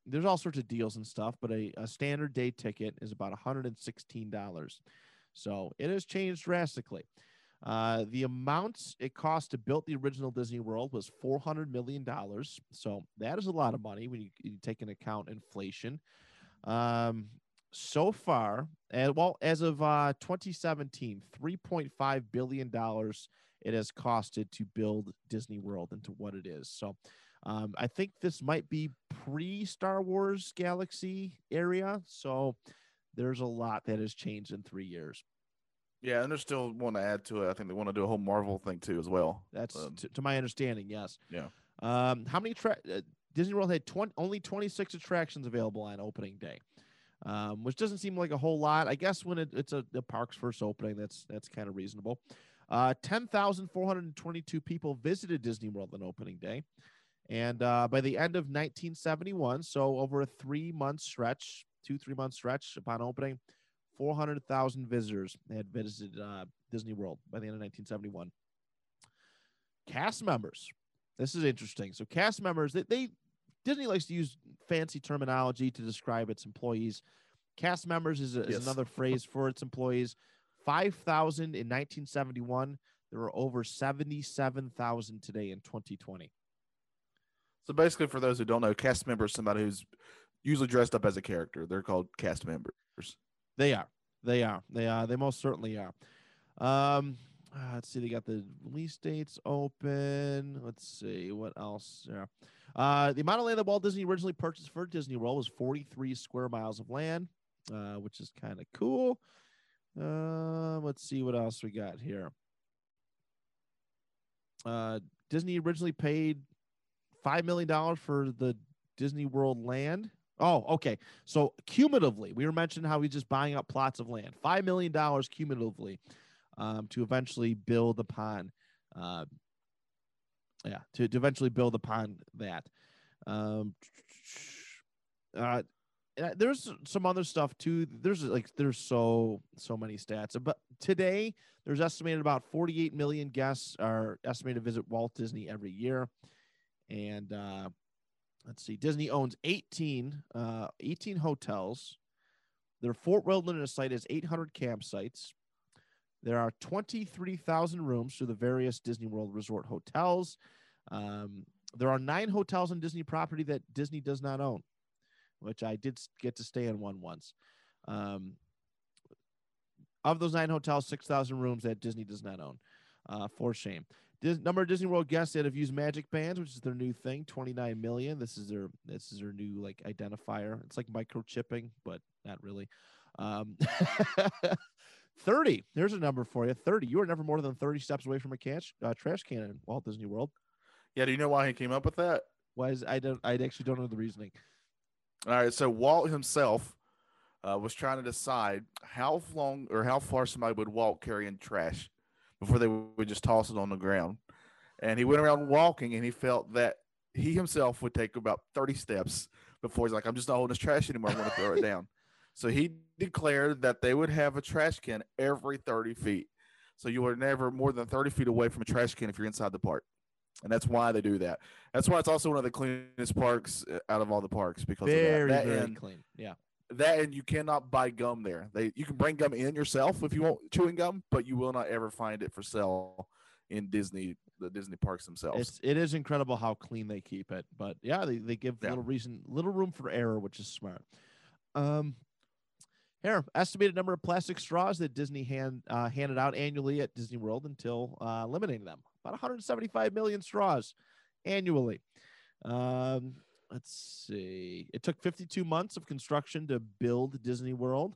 There's all sorts of deals and stuff, but a, a standard day ticket is about one hundred and sixteen dollars. So it has changed drastically. Uh, the amounts it cost to build the original Disney World was four hundred million dollars. So that is a lot of money when you, you take into account inflation. Um, so far, and well, as of uh, 2017, 3.5 billion dollars it has costed to build Disney World into what it is. So, um, I think this might be pre Star Wars Galaxy area. So, there's a lot that has changed in three years. yeah, and they're still want to add to it. I think they want to do a whole Marvel thing too as well. That's Um, to, to my understanding, yes. Yeah. Um, how many tra- uh, Disney World had 20, only 26 attractions available on opening day, um, which doesn't seem like a whole lot. I guess when it, it's a the park's first opening, that's that's kind of reasonable. Uh, 10,422 people visited Disney World on opening day. And uh, by the end of 1971, so over a three month stretch, two, three month stretch upon opening, 400,000 visitors had visited uh, Disney World by the end of 1971 cast members. This is interesting. So cast members, they, they Disney likes to use fancy terminology to describe its employees. Cast members is, a, is Yes. another phrase for its employees. Five thousand in 1971. There were over 77,000 today in 2020. So basically, for those who don't know, cast member is somebody who's usually dressed up as a character. They're called cast members. They are. They are. They are. They most certainly are. Um, uh, let's see. They got the release dates open. Let's see what else. Yeah. Uh, the amount of land that Walt Disney originally purchased for Disney World was 43 square miles of land, uh, which is kind of cool. Uh, let's see what else we got here. Uh, Disney originally paid five million dollars for the Disney World land. Oh, okay. So cumulatively, we were mentioning how he's just buying up plots of land, five million dollars cumulatively, um, to eventually build upon, uh, yeah, to, to eventually build upon that. Um, <tsk> uh, uh, there's some other stuff too. There's like there's so so many stats. But today, there's estimated about 48 million guests are estimated to visit Walt Disney every year, and uh, let's see, Disney owns 18 uh, 18 hotels. Their Fort Wilderness site has 800 campsites. There are 23,000 rooms through the various Disney World Resort hotels. Um, there are nine hotels on Disney property that Disney does not own, which I did get to stay in one once. Um, Of those nine hotels, 6,000 rooms that Disney does not own. Uh, for shame. Dis- number of Disney World guests that have used Magic Bands, which is their new thing, 29 million. This is their this is their new like identifier. It's like microchipping, but not really. Um, <laughs> 30. There's a number for you. 30. You are never more than 30 steps away from a cash, uh, trash can in Walt Disney World. Yeah, do you know why he came up with that? Why is I don't I actually don't know the reasoning. All right, so Walt himself uh, was trying to decide how long or how far somebody would walk carrying trash before they would just toss it on the ground. And he went around walking and he felt that he himself would take about 30 steps before he's like, I'm just not holding this trash anymore. I'm going to throw it down. <laughs> So he declared that they would have a trash can every 30 feet. So you are never more than 30 feet away from a trash can if you're inside the park. And that's why they do that. That's why it's also one of the cleanest parks uh, out of all the parks because Very, that. that very and, clean. Yeah. that and you cannot buy gum there. They you can bring gum in yourself if you want chewing gum, but you will not ever find it for sale in Disney the Disney parks themselves. It's it is incredible how clean they keep it. But yeah, they, they give Yeah. little reason little room for error, which is smart. Um here, estimated number of plastic straws that Disney hand uh, handed out annually at Disney World until uh, eliminating them. About 175 million straws annually. Um, let's see. It took 52 months of construction to build Disney World,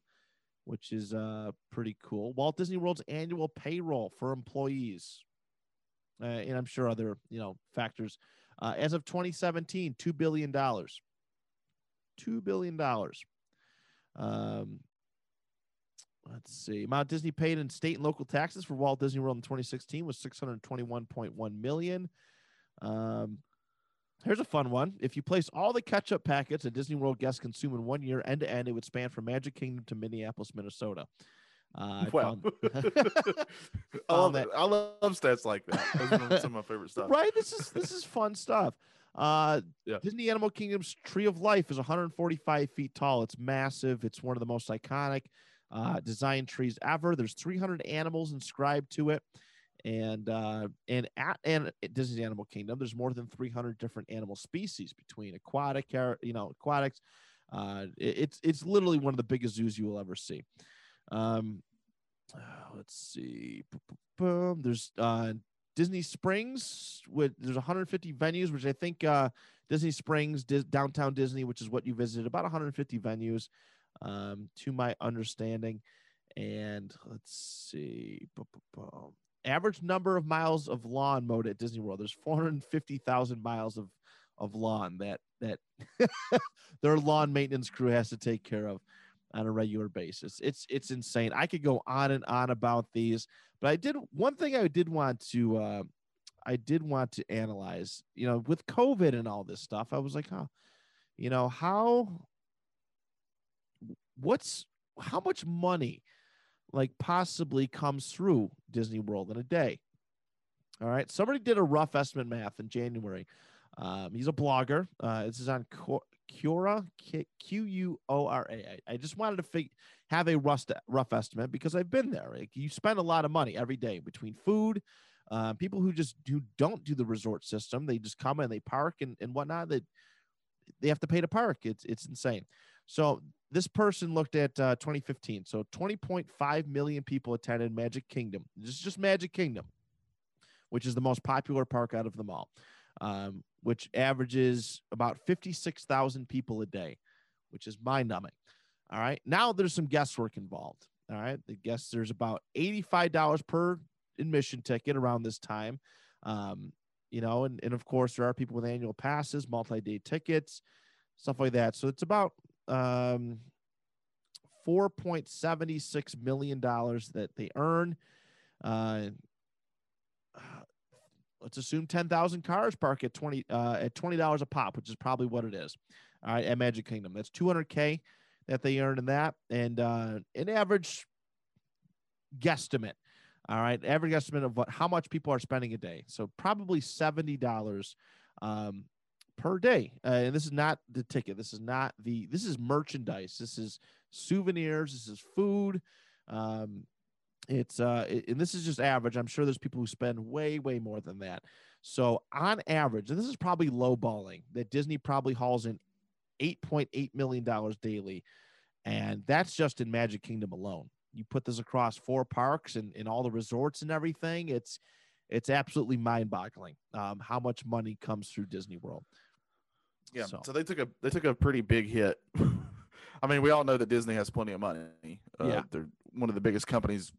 which is uh, pretty cool. Walt Disney World's annual payroll for employees, uh, and I'm sure other you know factors. Uh, as of 2017, two billion dollars. Two billion dollars. Um, let's see. Mount Disney paid in state and local taxes for Walt Disney World in 2016 was 621.1 million. Um, here's a fun one. If you place all the ketchup packets a Disney World guests consume in one year, end to end, it would span from Magic Kingdom to Minneapolis, Minnesota. Uh, I Wow. found- <laughs> <laughs> I love that- I love stats like that. Some of my favorite stuff. Right? This is this is fun stuff. Uh, Yeah. Disney Animal Kingdom's Tree of Life is 145 feet tall. It's massive. It's one of the most iconic uh, design trees ever. There's 300 animals inscribed to it, and uh, and at and Disney's Animal Kingdom, there's more than 300 different animal species between aquatic, you know, aquatics. Uh, it- it's it's literally one of the biggest zoos you will ever see. Um, let's see. Boom. There's uh, Disney Springs with there's 150 venues, which I think uh, Disney Springs, downtown Disney, which is what you visited, about 150 venues, um, to my understanding. And let's see, bu- average number of miles of lawn mowed at Disney World. There's 450,000 miles of of lawn that that <laughs> their lawn maintenance crew has to take care of on a regular basis. It's it's insane. I could go on and on about these, but I did one thing I did want to uh, I did want to analyze. You know, with COVID and all this stuff, I was like, huh, you know, how what's how much money like possibly comes through Disney World in a day? All right, somebody did a rough estimate math in January. Um, he's a blogger. Uh, this is on Quora, Q U O R A. I- just wanted to fig- have a rough, rough estimate because I've been there. Like, you spend a lot of money every day between food, uh, people who just do don't do the resort system. They just come and they park and, and whatnot. That they have to pay to park. It's it's insane. So this person looked at uh, 2015. So 20.5 million people attended Magic Kingdom. This is just Magic Kingdom, which is the most popular park out of them all um, which averages about 56,000 people a day, which is mind numbing. All right. Now there's some guesswork involved. All right. The guess there's about $85 per admission ticket around this time. Um, you know, and, and of course, there are people with annual passes, multi day tickets, stuff like that. So it's about um, $4.76 million that they earn. Uh, let's assume 10,000 cars park at 20 uh, at $20 a pop, which is probably what it is. All right, at Magic Kingdom. That's 200k that they earn in that and uh an average guesstimate. All right, average estimate of what how much people are spending a day. So probably $70 um per day. Uh, and this is not the ticket. This is not the this is merchandise. This is souvenirs, this is food. Um it's uh and this is just average i'm sure there's people who spend way way more than that so on average and this is probably low balling that disney probably hauls in 8.8 million dollars daily and that's just in magic kingdom alone you put this across four parks and, and all the resorts and everything, it's it's absolutely mind-boggling um, how much money comes through Disney World. Yeah. So- So. they took a they took a pretty big hit. <laughs> I mean, we all know that Disney has plenty of money. Uh, Yeah. They're one of the biggest companies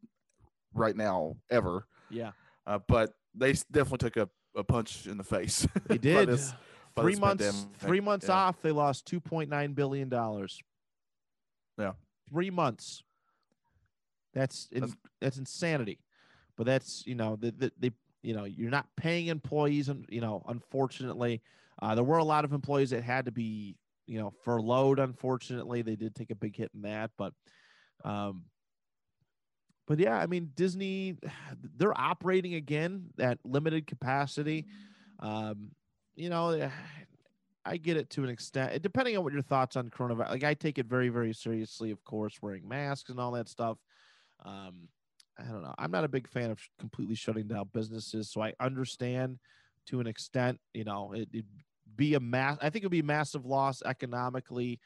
right now ever. Yeah, Uh, but they definitely took a, a punch in the face. <laughs> they did. this- three months pandemic. three months Yeah. off, they lost two point nine billion dollars. Yeah. Three months. That's in, That's- that's insanity. But that's you know, the, the, they you know, you're not paying employees and you know, unfortunately. Uh, there were a lot of employees that had to be, you know, furloughed. Unfortunately, they did take a big hit in that, but, um, but yeah, I mean, Disney, <sighs> they're operating again at limited capacity. Um, you know, I get it to an extent, depending on what your thoughts on coronavirus. Like, I take it very, very seriously, of course, wearing masks and all that stuff. Um, I don't know. I'm not a big fan of completely shutting down businesses, so I understand to an extent. You know, it, it'd be a mass. I think it'd be a massive loss economically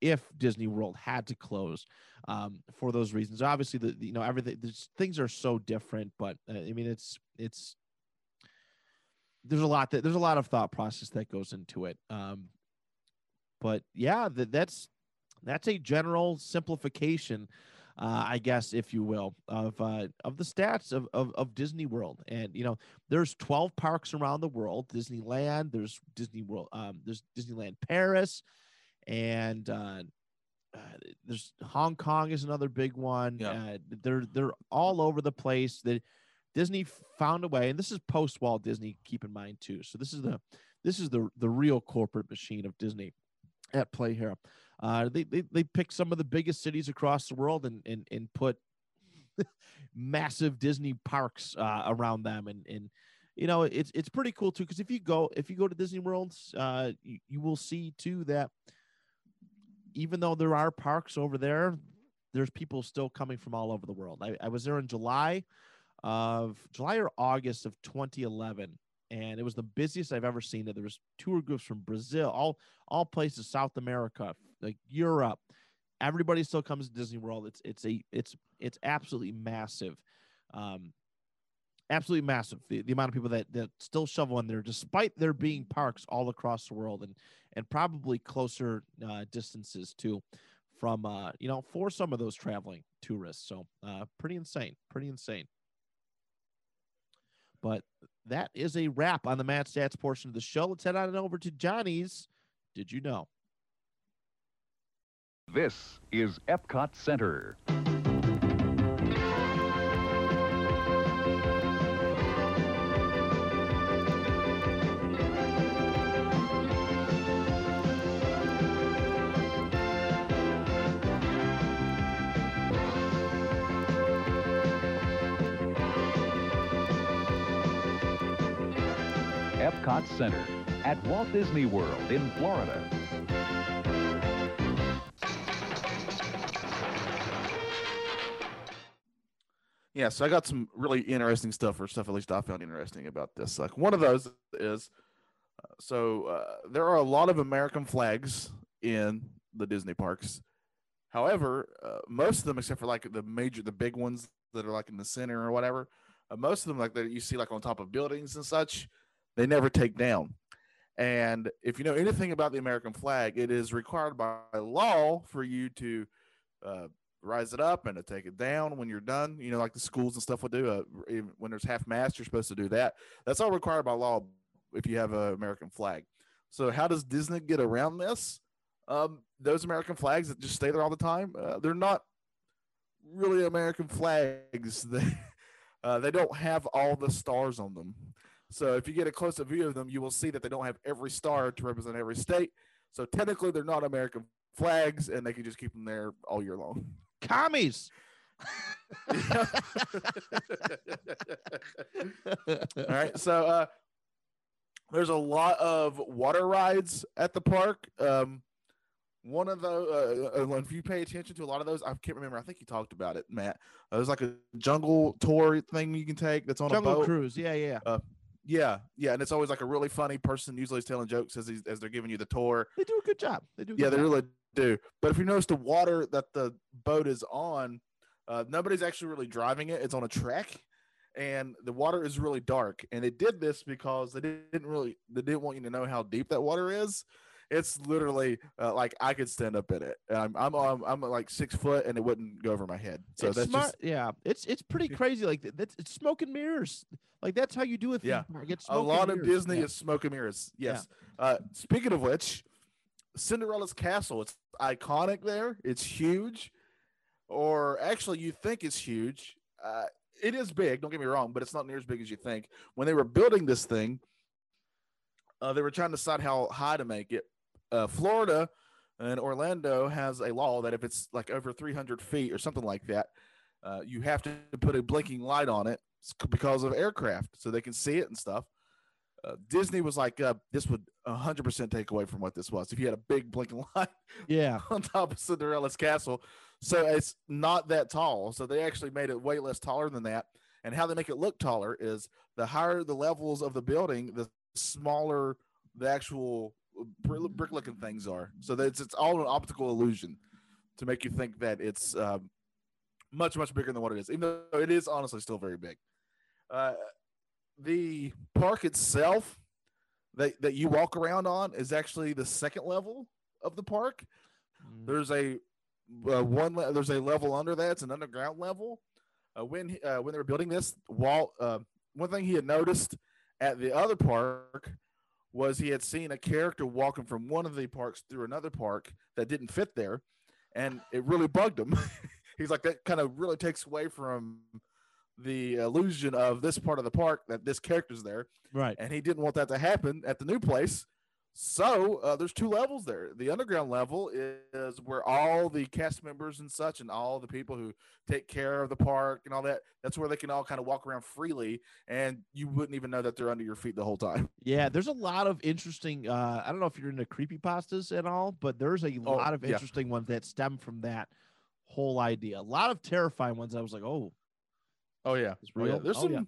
if Disney World had to close um, for those reasons. Obviously, the the- you know everything. Things are so different, but uh, I mean, it's it's there's a lot that there's a lot of thought process that goes into it. Um, but yeah, that, that's that's a general simplification, uh, I guess, if you will, of uh, of the stats of, of of Disney World. And you know, there's 12 parks around the world. Disneyland, there's Disney World, um, there's Disneyland Paris, and uh, uh, there's Hong Kong is another big one. Yeah. Uh, they're they're all over the place. That Disney found a way, and this is post Walt Disney. Keep in mind too. So this is the this is the the real corporate machine of Disney at play here. Uh, they, they they picked some of the biggest cities across the world and and and put <laughs> massive Disney parks uh, around them, and and you know it's it's pretty cool too because if you go if you go to Disney World, uh, you, you will see too that even though there are parks over there, there's people still coming from all over the world. I, I was there in July of July or August of 2011, and it was the busiest I've ever seen it. There was tour groups from Brazil, all all places, South America, like Europe. Everybody still comes to Disney World. It's it's a it's it's absolutely massive. Um, absolutely massive. The, the amount of people that, that still shovel in there, despite there being parks all across the world and and probably closer uh, distances too, from uh, you know for some of those traveling tourists. So uh, pretty insane, pretty insane. But that is a wrap on the Matt Stats portion of the show. Let's head on over to Johnny's. Did you know? This is Epcot Center. Epcot Center at Walt Disney World in Florida. Yeah, so I got some really interesting stuff, or stuff at least I found interesting about this. Like one of those is, uh, so uh, there are a lot of American flags in the Disney parks. However, uh, most of them, except for like the major, the big ones that are like in the center or whatever, uh, most of them like that you see like on top of buildings and such, they never take down. And if you know anything about the American flag, it is required by law for you to uh, rise it up and to take it down when you're done. You know, like the schools and stuff will do. Uh, when there's half mast, you're supposed to do that. That's all required by law if you have an American flag. So how does Disney get around this? Um, those American flags that just stay there all the time, uh, they're not really American flags. <laughs> They uh, they don't have all the stars on them. So if you get a closer view of them, you will see that they don't have every star to represent every state. So technically, they're not American flags, and they can just keep them there all year long. Commies. All right. So uh, there's a lot of water rides at the park. Um, one of the, uh, uh, if you pay attention to a lot of those, I can't remember. I think you talked about it, Matt. Uh, there's like a jungle tour thing you can take that's on a Jungle boat. Cruise. Yeah, yeah. Uh, yeah, yeah, and it's always like a really funny person usually is telling jokes as he's, as they're giving you the tour. They do a good job. They do. A Yeah, good they job. really do. But if you notice the water that the boat is on, Uh, nobody's actually really driving it. It's on a track, and the water is really dark. And they did this because they didn't really they didn't want you to know how deep that water is. It's literally uh, like I could stand up in it. I'm I'm I'm, I'm like six foot, and it wouldn't go over my head. So it's that's smart. just yeah, it's it's pretty <laughs> crazy. Like th- that's it's smoke and mirrors. Like that's how you do it. Yeah. a lot of. Disney Yeah. is smoke and mirrors. Yeah. Yes. Uh, speaking of which, Cinderella's castle. It's iconic. There, it's huge, or actually, you think it's huge. Uh, it is big. Don't get me wrong, but it's not near as big as you think. When they were building this thing, uh, they were trying to decide how high to make it. Uh, Florida and Orlando has a law that if it's like over 300 feet or something like that, uh, you have to put a blinking light on it because of aircraft so they can see it and stuff. Uh, Disney was like, uh, this would 100% take away from what this was. If you had a big blinking <laughs> light Yeah, on top of Cinderella's castle. So it's not that tall. So they actually made it way less taller than that. And how they make it look taller is the higher the levels of the building, the smaller the actual brick looking things are. So it's, it's all an optical illusion to make you think that it's um, much, much bigger than what it is, even though it is honestly still very big. Uh, the park itself that, that you walk around on is actually the second level of the park. Mm. There's a uh, one. Le- there's a level under that. It's an underground level. Uh, when uh, when they were building this, Walt. Uh, one thing he had noticed at the other park was he had seen a character walking from one of the parks through another park that didn't fit there, and it really bugged him. <laughs> He's like that kind of really takes away from the illusion of this part of the park that this character's there right. and he didn't want that to happen at the new place. So uh, there's two levels there. The underground level is where all the cast members and such, and all the people who take care of the park and all that. That's where they can all kind of walk around freely, and you wouldn't even know that they're under your feet the whole time. <laughs> Yeah, there's a lot of interesting. Uh, I don't know if you're into creepy pastas at all, but there's a Oh, lot of yeah. interesting ones that stem from that whole idea. A lot of terrifying ones. I was like, oh, Oh yeah, Oh, yeah. There's Oh, some. yeah.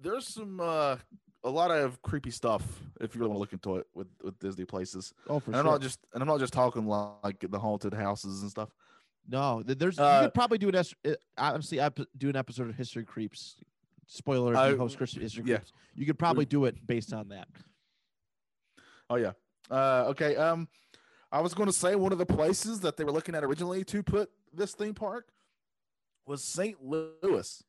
There's some. uh a lot of creepy stuff if you really want to look into it with, with Disney places. oh for And I'm not just and I'm not just talking like the haunted houses and stuff. no, th- there's you Uh, could probably do an es- honestly ep- do an episode of History Creeps. Spoiler: Uh, you host Chris- History yeah. Creeps. You could probably do it based on that. Oh yeah. Uh, okay. Um, I was going to say one of the places that they were looking at originally to put this theme park was St. Louis.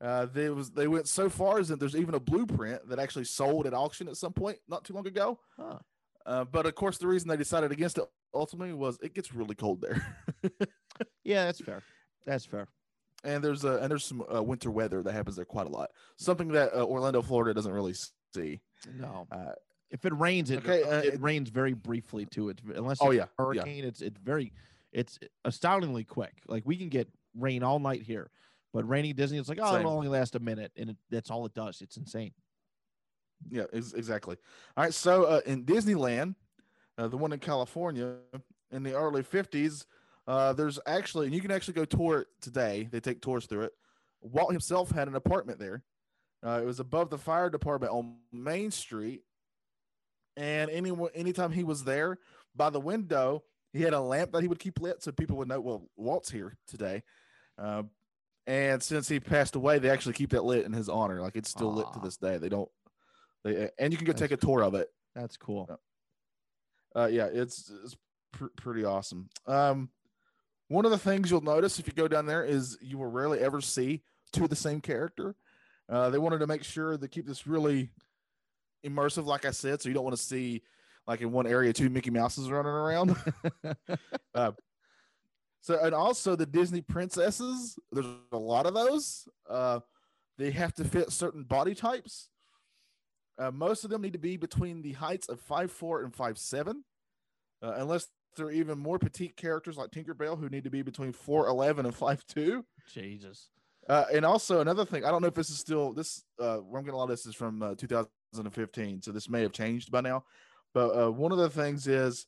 Uh, they was they went so far as that there's even a blueprint that actually sold at auction at some point not too long ago. Huh. Uh, but of course, the reason they decided against it ultimately was it gets really cold there, <laughs> Yeah, that's fair. That's fair. and there's a and there's some uh, winter weather that happens there quite a lot. Something that uh, Orlando, Florida, doesn't really see. No, Uh, if it rains, it okay, uh, it it- rains very briefly too. It's v- unless Oh, it's yeah, a yeah. hurricane. It's it's very it's astoundingly quick. Like we can get rain all night here, but raining Disney, it's like oh, Same. it'll only last a minute, and it, that's all it does. It's insane. Yeah, ex- exactly. All right. So uh, in Disneyland, uh, the one in California, in the early 50s, uh, there's actually, and you can actually go tour it today. They take tours through it. Walt himself had an apartment there. Uh, it was above the fire department on Main Street. And anyone, anytime he was there by the window, he had a lamp that he would keep lit so people would know, well, Walt's here today. Uh, and since he passed away, they actually keep that lit in his honor. Like it's still lit to this day. They don't, they, and you can go That's take a tour of it. That's cool. Uh, yeah, it's, it's pr- pretty awesome. Um, one of the things you'll notice if you go down there is you will rarely ever see two of the same character. Uh, they wanted to make sure to keep this really immersive, like I said, so you don't want to see like in one area two Mickey Mouses running around. <laughs> uh, so and also the Disney princesses, there's a lot of those. Uh, they have to fit certain body types. Uh, most of them need to be between the heights of five four and five seven, uh, unless there are even more petite characters like Tinkerbell who need to be between four eleven and five two. Jesus. Uh, and also another thing, I don't know if this is still this. Uh, where I'm getting a lot of this is from uh, 2015, so this may have changed by now. But uh, one of the things is,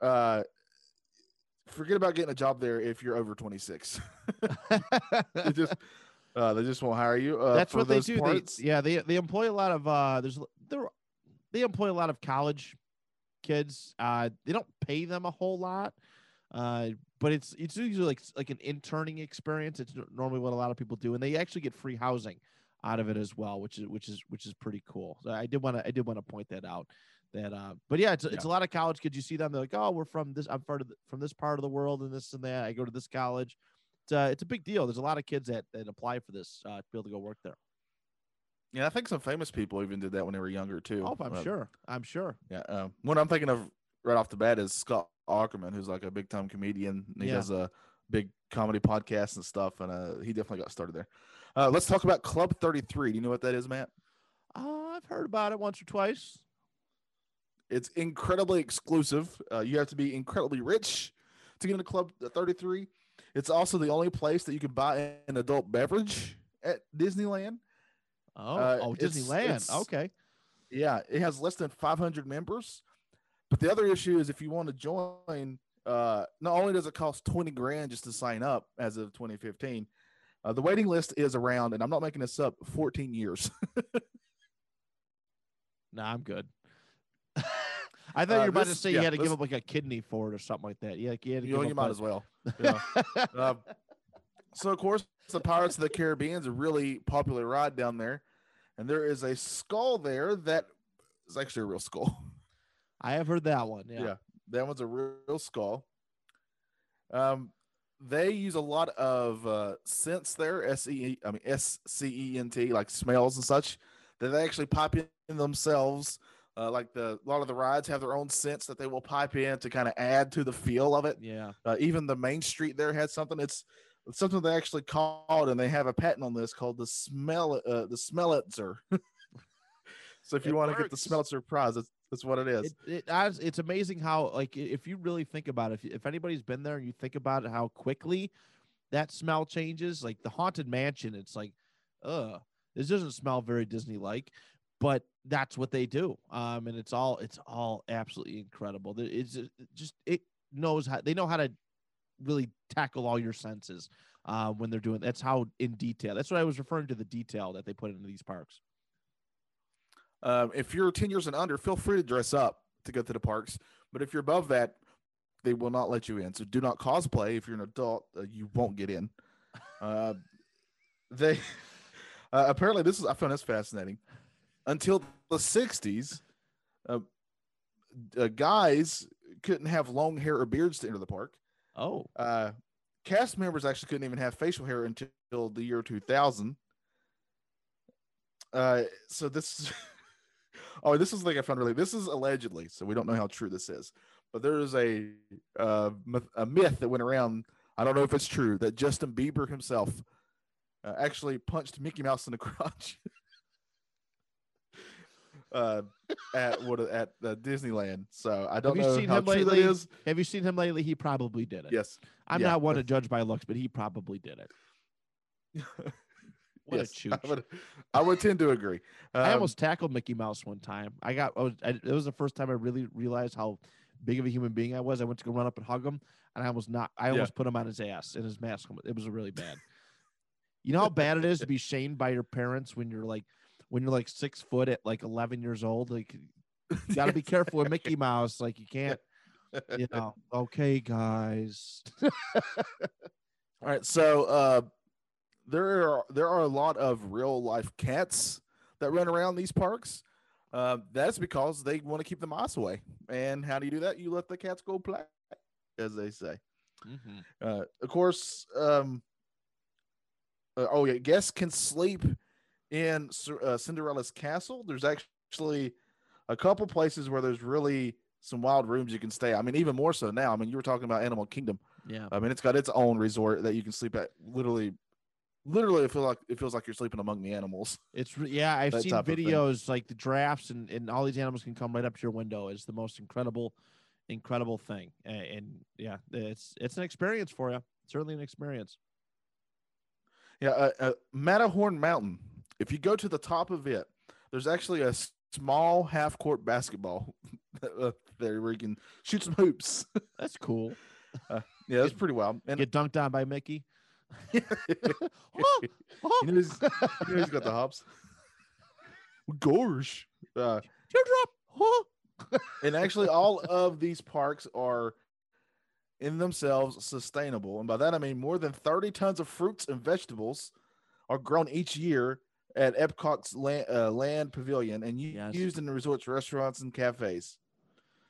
uh, forget about getting a job there if you're over 26. <laughs> they just uh, they just won't hire you. Uh, That's what they do. They, yeah, they they employ a lot of uh there's there they employ a lot of college kids. Uh they don't pay them a whole lot. Uh but it's it's usually like like an interning experience. It's normally what a lot of people do, and they actually get free housing out of it as well, which is which is which is pretty cool. So I did want to I did want to point that out. That uh, but yeah, it's it's a lot of college kids. You see them, they're like, oh, we're from this. I'm part of the, from this part of the world, and this and that. I go to this college. It's uh, it's a big deal. There's a lot of kids that that apply for this uh, to be able to go work there. Yeah, I think some famous people even did that when they were younger too. Oh, I'm Uh, sure. I'm sure. Yeah. Um, one I'm thinking of right off the bat is Scott Aukerman, who's like a big time comedian. He Yeah. does a big comedy podcast and stuff, and uh, he definitely got started there. Uh, let's talk about Club 33. Do you know what that is, Matt? Uh, I've heard about it once or twice. It's incredibly exclusive. Uh, you have to be incredibly rich to get into Club 33. It's also the only place that you can buy an adult beverage at Disneyland. Oh, Uh, oh, it's- Disneyland. it's- okay. Yeah, it has less than 500 members. But the other issue is if you want to join, uh, not only does it cost 20 grand just to sign up as of 2015, uh, the waiting list is around, and I'm not making this up, 14 years. <laughs> Nah, I'm good. I thought Uh, you were about to say yeah, you had to this- give up like a kidney for it or something like that. Yeah, like you had to you, give know, you might as well. <laughs> Yeah. Uh, so, of course, the Pirates of the Caribbean is a really popular ride down there. And there is a skull there that is actually a real skull. <laughs> I have heard that one. Yeah. Yeah. that one's a real skull. Um, they use a lot of uh, scents there, S E, I mean S C E N T, like smells and such, that they actually pipe in themselves. Uh, like the a lot of the rides have their own scents that they will pipe in to kind of add to the feel of it. Yeah. Uh, even the main street there had something. It's, it's something they actually called, and they have a patent on this called the smell uh, the smellitzer. <laughs> so if you want to get the smellitzer prize, that's that's what it is. It, it it's amazing how like if you really think about it, if, if anybody's been there and you think about it, how quickly that smell changes. Like the haunted mansion, it's like, uh, this doesn't smell very Disney like, but that's what they do. Um, and it's all it's all absolutely incredible. It's just it knows how they know how to really tackle all your senses uh, when they're doing. That's how in detail. That's what I was referring to the detail that they put into these parks. Um, if you're 10 years and under, feel free to dress up to go to the parks. But if you're above that, they will not let you in. So do not cosplay. If you're an adult, uh, you won't get in. Uh, they <laughs> uh, apparently this is I found this fascinating. Until the 60s, uh, uh, guys couldn't have long hair or beards to enter the park. Oh, Uh, cast members actually couldn't even have facial hair until the year 2000. Uh, so this is, <laughs> oh, this is like I found really. This is allegedly, so we don't know how true this is, but there is a uh, myth, a myth that went around. I don't know if it's true that Justin Bieber himself uh, actually punched Mickey Mouse in the <laughs> crotch. Uh, at what at uh, Disneyland. So I don't have you know seen how him true lately? that is. Have you seen him lately? He probably did it. Yes. I'm Yeah. not one to judge by looks, but he probably did it. What Yes, a chooch. I would, I would tend to agree. I Um, almost tackled Mickey Mouse one time. I got, I was, I, it was the first time I really realized how big of a human being I was. I went to go run up and hug him, and I almost not, I Yeah. almost put him on his ass and his mask. It was really bad. you know how bad it is to be shamed by your parents when you're like, when you're like six foot at like 11 years old. Like, you got to be <laughs> careful with Mickey Mouse. Like, you can't, you <laughs> know. Okay, guys. <laughs> All right, so uh, there are there are a lot of real life cats that run around these parks. Uh, that's because they want to keep the mice away. And how do you do that? You let the cats go play, as they say. Mhm. Uh, of course, um, uh, oh yeah, guests can sleep in uh, Cinderella's castle. There's actually a couple places where there's really some wild rooms you can stay. I mean, even more so now. I mean, you were talking about Animal Kingdom. Yeah. I mean, it's got its own resort that you can sleep at. Literally, literally, it feels like it feels like you're sleeping among the animals. <laughs> It's yeah, I've That seen type of thing. videos like the giraffes and, and all these animals can come right up to your window. It's the most incredible, incredible thing. And, and yeah, it's it's an experience for you. Certainly an experience. Yeah, uh, uh, Matterhorn Mountain. If you go to the top of it, there's actually a small half court basketball <laughs> there where you can shoot some hoops. <laughs> That's cool. Uh, yeah, that's pretty wild. And Get dunked on by Mickey. <laughs> you know, he's, you know he's got the hops. Gosh. Uh, Teardrop. Huh? and actually, all of these parks are in themselves sustainable. And by that, I mean more than 30 tons of fruits and vegetables are grown each year at Epcot's land, uh, land pavilion and Yes. used in the resort's restaurants and cafes.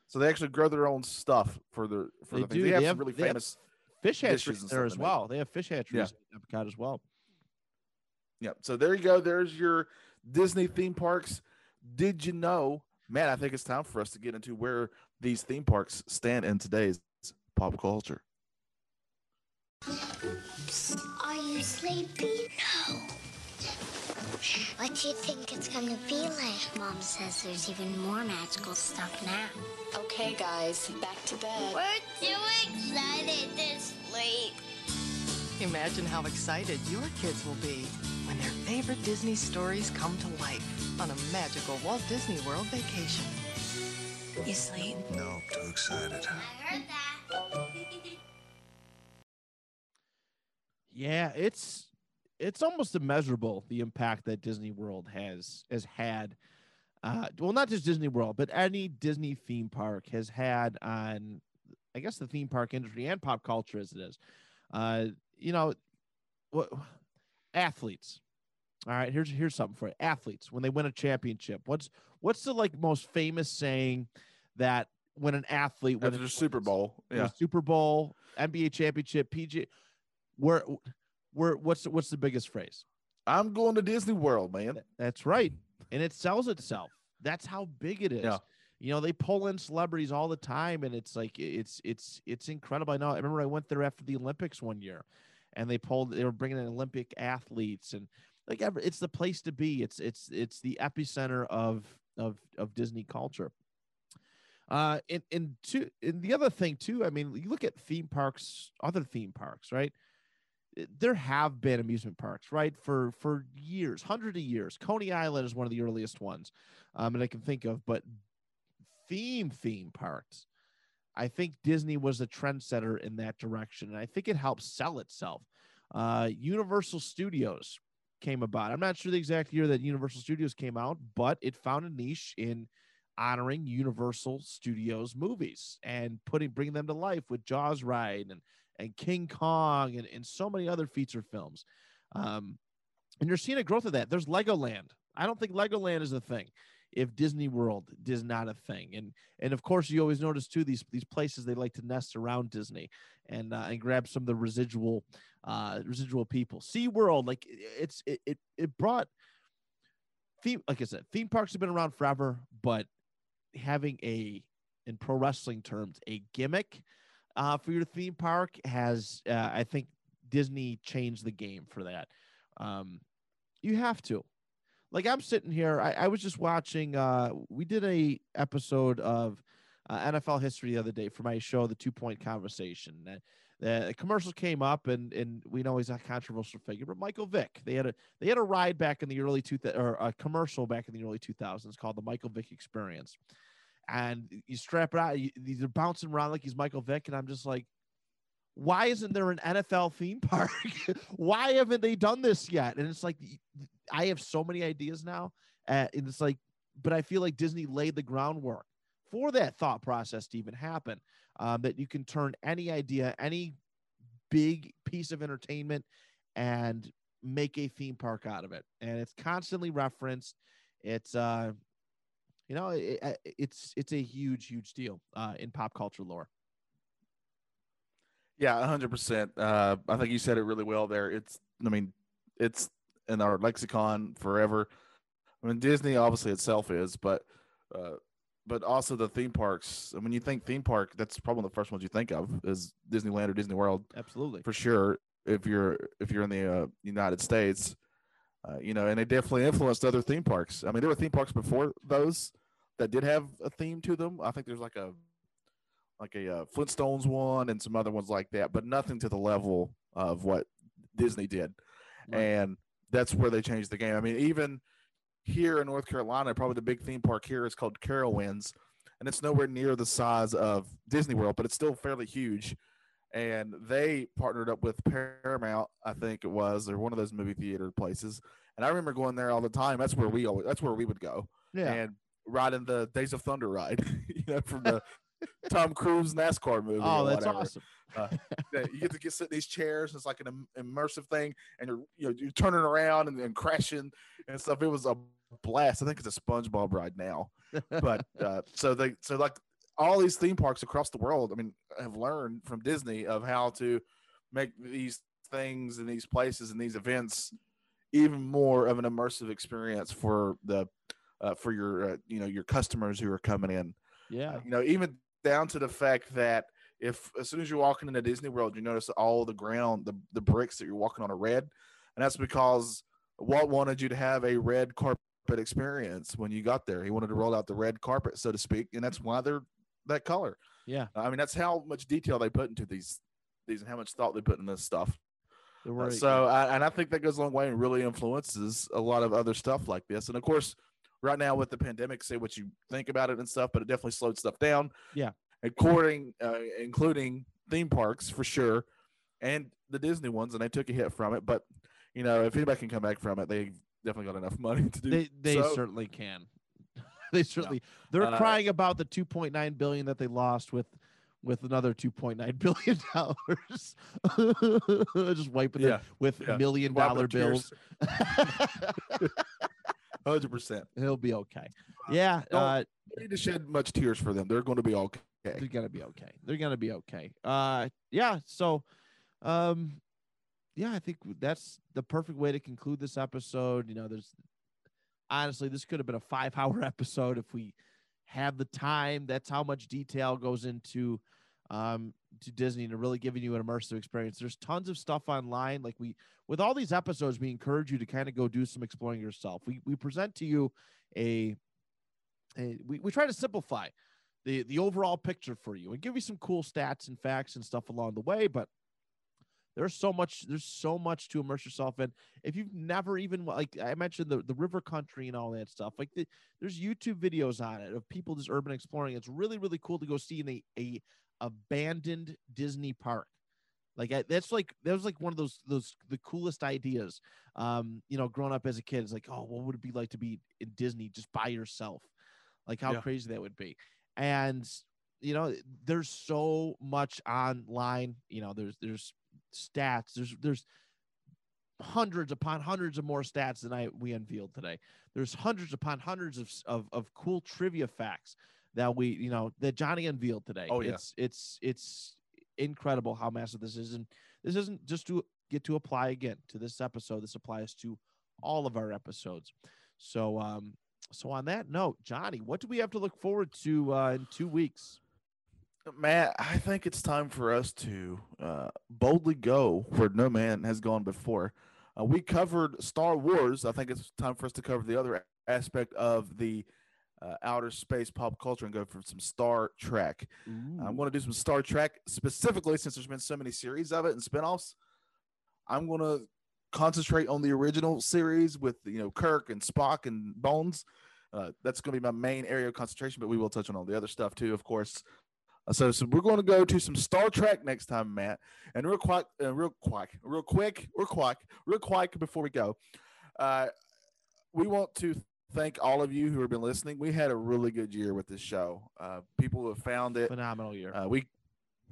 So they actually grow their own stuff for their for They the things. do. They have They some have- really they have famous. Fish hatcheries there as well. They have fish hatcheries at Epcot as well. Yep. So there you go. There's your Disney theme parks. Did you know, man? I think it's time for us to get into where these theme parks stand in today's pop culture. Are you sleepy? No. What do you think it's gonna be like? Mom says there's even more magical stuff now. Okay, guys, back to bed. We're too excited to sleep. Imagine how excited your kids will be when their favorite Disney stories come to life on a magical Walt Disney World vacation. You sleep? No, too excited. I heard that. <laughs> Yeah, it's it's almost immeasurable the impact that Disney World has has had. Uh, well, not just Disney World, but any Disney theme park has had on, I guess, the theme park industry and pop culture as it is. Uh, you know, what athletes. All right, here's here's something for you. Athletes when they win a championship. What's what's the like most famous saying that when an athlete wins the Super Bowl, yeah. a Super Bowl, NBA championship, PG, where where what's the- what's the biggest phrase? I'm going to Disney World, man. That's right. And it sells itself. That's how big it is. Yeah. You know, they pull in celebrities all the time and it's like it's it's it's incredible. I know I remember I went there after the Olympics one year and they pulled they were bringing in Olympic athletes and like ever it's the place to be. It's it's it's the epicenter of of of Disney culture. Uh and and two and the other thing too, I mean, you look at theme parks, other theme parks, right? There have been amusement parks, right, for for years, hundreds of years. Coney Island is one of the earliest ones, um, that I can think of. But theme theme parks, I think Disney was a trendsetter in that direction, and I think it helped sell itself. Uh, Universal Studios came about. I'm not sure the exact year that Universal Studios came out, but it found a niche in honoring Universal Studios movies and putting bringing them to life with Jaws ride and and King Kong and, and so many other feature films. Um, and you're seeing a growth of that. There's Legoland. I don't think Legoland is a thing if Disney World is not a thing. And and of course you always notice too these these places they like to nest around Disney and uh, and grab some of the residual uh residual people. SeaWorld, like it's it it, it brought theme like I said, theme parks have been around forever, but having a in pro wrestling terms a gimmick uh, for your theme park has uh, I think Disney changed the game for that. Um, you have to. Like I'm sitting here, I, I was just watching. Uh, we did a episode of uh, NFL history the other day for my show, The Two Point Conversation. That the commercial came up, and and we know he's a controversial figure, but Michael Vick. They had a they had a ride back in the early two or a commercial back in the early 2000s called the Michael Vick Experience and you strap it out. You, these are bouncing around like he's Michael Vick, and I'm just like, why isn't there an NFL theme park? <laughs> why haven't they done this yet? And it's like, I have so many ideas now, uh, and it's like, but I feel like Disney laid the groundwork for that thought process to even happen. Um, that you can turn any idea, any big piece of entertainment, and make a theme park out of it, and it's constantly referenced. It's uh you know it, it- it's it's a huge huge deal uh, in pop culture lore Yeah, hundred percent. Uh, I think you said it really well there. It's, I mean, it's in our lexicon forever. I mean, Disney obviously itself is, but, uh, but also the theme parks. And when you think theme park, that's probably the first ones you think of is Disneyland or Disney World absolutely for sure. If you're if you're in the uh, United States, uh, you know, and it definitely influenced other theme parks. I mean, there were theme parks before those that did have a theme to them. I think there's like a like a uh, Flintstones one and some other ones like that, but nothing to the level of what Disney did. And that's where they changed the game. I mean, even here in North Carolina, probably the big theme park here is called Carowinds, and it's nowhere near the size of Disney World, but it's still fairly huge. And they partnered up with Paramount, I think it was, or one of those movie theater places. And I remember going there all the time. That's where we always, that's where we would go Yeah. and riding the Days of Thunder ride, <laughs> you know, from the <laughs> Tom Cruise NASCAR movie. Oh, or that's whatever. awesome. Uh, <laughs> you get to get sit in these chairs. It's like an im- immersive thing, and you're you know you're turning around and, and crashing and stuff. It was a blast. I think it's a SpongeBob ride now, but uh, so they so like all these theme parks across the world. I mean, have learned from Disney of how to make these things and these places and these events even more of an immersive experience for the uh, for your uh, you know your customers who are coming in yeah. you know, even down to the fact that if as soon as you're walking into Disney World, you notice all the ground, the, the bricks that you're walking on are red. And that's because Walt wanted you to have a red carpet experience when you got there. He wanted to roll out the red carpet, so to speak, and that's why they're that color. Yeah. I mean, that's how much detail they put into these these and how much thought they put in this stuff. Uh, so, I, and I think that goes a long way and really influences a lot of other stuff like this. And of course, right now with the pandemic, say what you think about it and stuff, but it definitely slowed stuff down. Yeah. According, uh, including theme parks for sure, and the Disney ones, and they took a hit from it. But you know, if anybody can come back from it, they definitely got enough <laughs> money to do. they they so. certainly can. <laughs> they certainly they're Uh, crying about the 2.9 billion that they lost with with another 2.9 <laughs> billion dollars. <laughs> Just wiping Yeah, them with yeah. million dollar bills. Hundred percent. He'll be okay. Yeah, Don't uh, need to shed much tears for them. They're going to be okay. they're gonna be okay. They're gonna be okay. Uh, yeah. So, um, yeah, I think that's the perfect way to conclude this episode. You know, there's honestly, this could have been a five hour <laughs> episode if we had the time. That's how much detail goes into um to Disney and really giving you an immersive experience. There's tons of stuff online. Like we with all these episodes, we encourage you to kind of go do some exploring yourself. We we present to you a, a we, we try to simplify the the overall picture for you and give you some cool stats and facts and stuff along the way, but there's so much there's so much to immerse yourself in. If you've never even like i mentioned the, the river country and all that stuff like the, there's youtube videos on it of people just urban exploring. It's really really cool to go see in a, a abandoned disney park. Like I, that's like that was like one of those those the coolest ideas um you know growing up as a kid. It's like oh what would it be like to be in disney just by yourself? Like how Yeah. crazy that would be. And you know there's so much online you know there's there's stats. There's there's hundreds upon hundreds of more stats than i we unveiled today. There's hundreds upon hundreds of of, of cool trivia facts that we you know that johnny unveiled today. Oh, yeah. it's it's it's incredible how massive this is. And this isn't just to get to apply again to this episode. This applies to all of our episodes. So um so on that note johnny what do we have to look forward to uh in two weeks Matt, I think it's time for us to uh, boldly go where no man has gone before. Uh, we covered Star Wars. I think it's time for us to cover the other aspect of the uh, outer space pop culture and go for some Star Trek. I'm going to do some Star Trek specifically since there's been so many series of it and spinoffs. I'm going to concentrate on the original series with you know Kirk and Spock and Bones. Uh, that's going to be my main area of concentration, but we will touch on all the other stuff too, of course. Uh, So, so we're going to go to some Star Trek next time, Matt. And real quick, uh, real quick, real quick, real quick, real quick before we go, uh, we want to thank all of you who have been listening. We had a really good year with this show. Uh, people who have found it phenomenal year uh, we,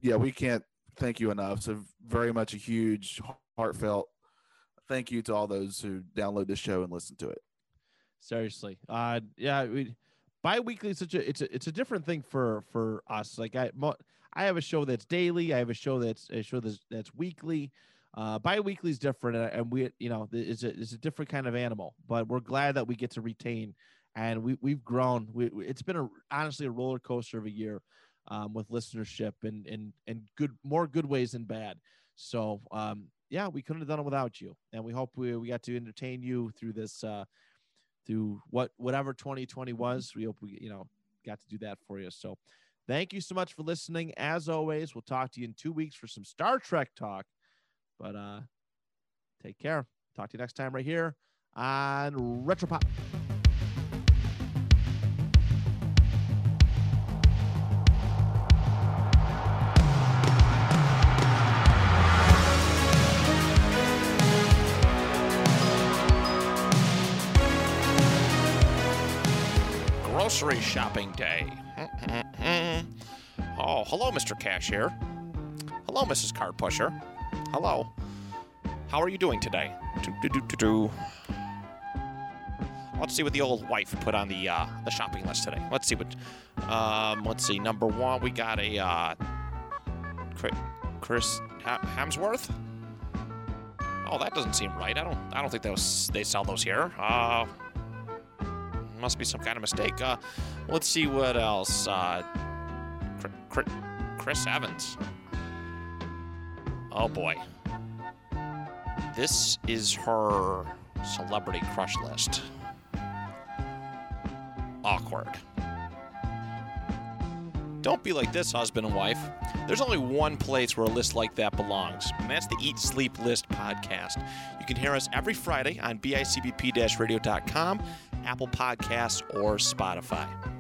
yeah, we can't thank you enough. So very much a huge, heartfelt thank you to all those who download this show and listen to it. seriously uh yeah we bi-weekly is such a it's a it's a different thing for for us. Like i i have a show that's daily i have a show that's a show that's that's weekly. Uh bi-weekly is different and, we you know it's a, it's a different kind of animal but we're glad that we get to retain and we, we've grown. We- it's been a honestly a roller coaster of a year um, with listenership and and and good more good ways than bad. So um yeah we couldn't have done it without you and we hope we, we got to entertain you through this uh through what whatever 2020 was. We hope we you know got to do that for you. So thank you so much for listening. As always, we'll talk to you in two weeks for some Star Trek talk. But uh take care. Talk to you next time right here on Retropop. Grocery shopping day. <laughs> Oh, hello, Mr. Cashier. Hello, Mrs. Card Pusher. Hello. How are you doing today? Do-do-do-do-do. Let's see what the old wife put on the uh, the shopping list today. Let's see what. Um, let's see. Number one, we got a uh, Chris Hemsworth. Oh, that doesn't seem right. I don't. I don't think those they sell those here. Uh, must be some kind of mistake. Uh, let's see what else. Uh, Chr- Chr- Chris Evans. Oh boy. This is her celebrity crush list. Awkward. Don't be like this, husband and wife. There's only one place where a list like that belongs, and that's the Eat Sleep List podcast. You can hear us every Friday on bicbp radio.com, Apple Podcasts, or Spotify.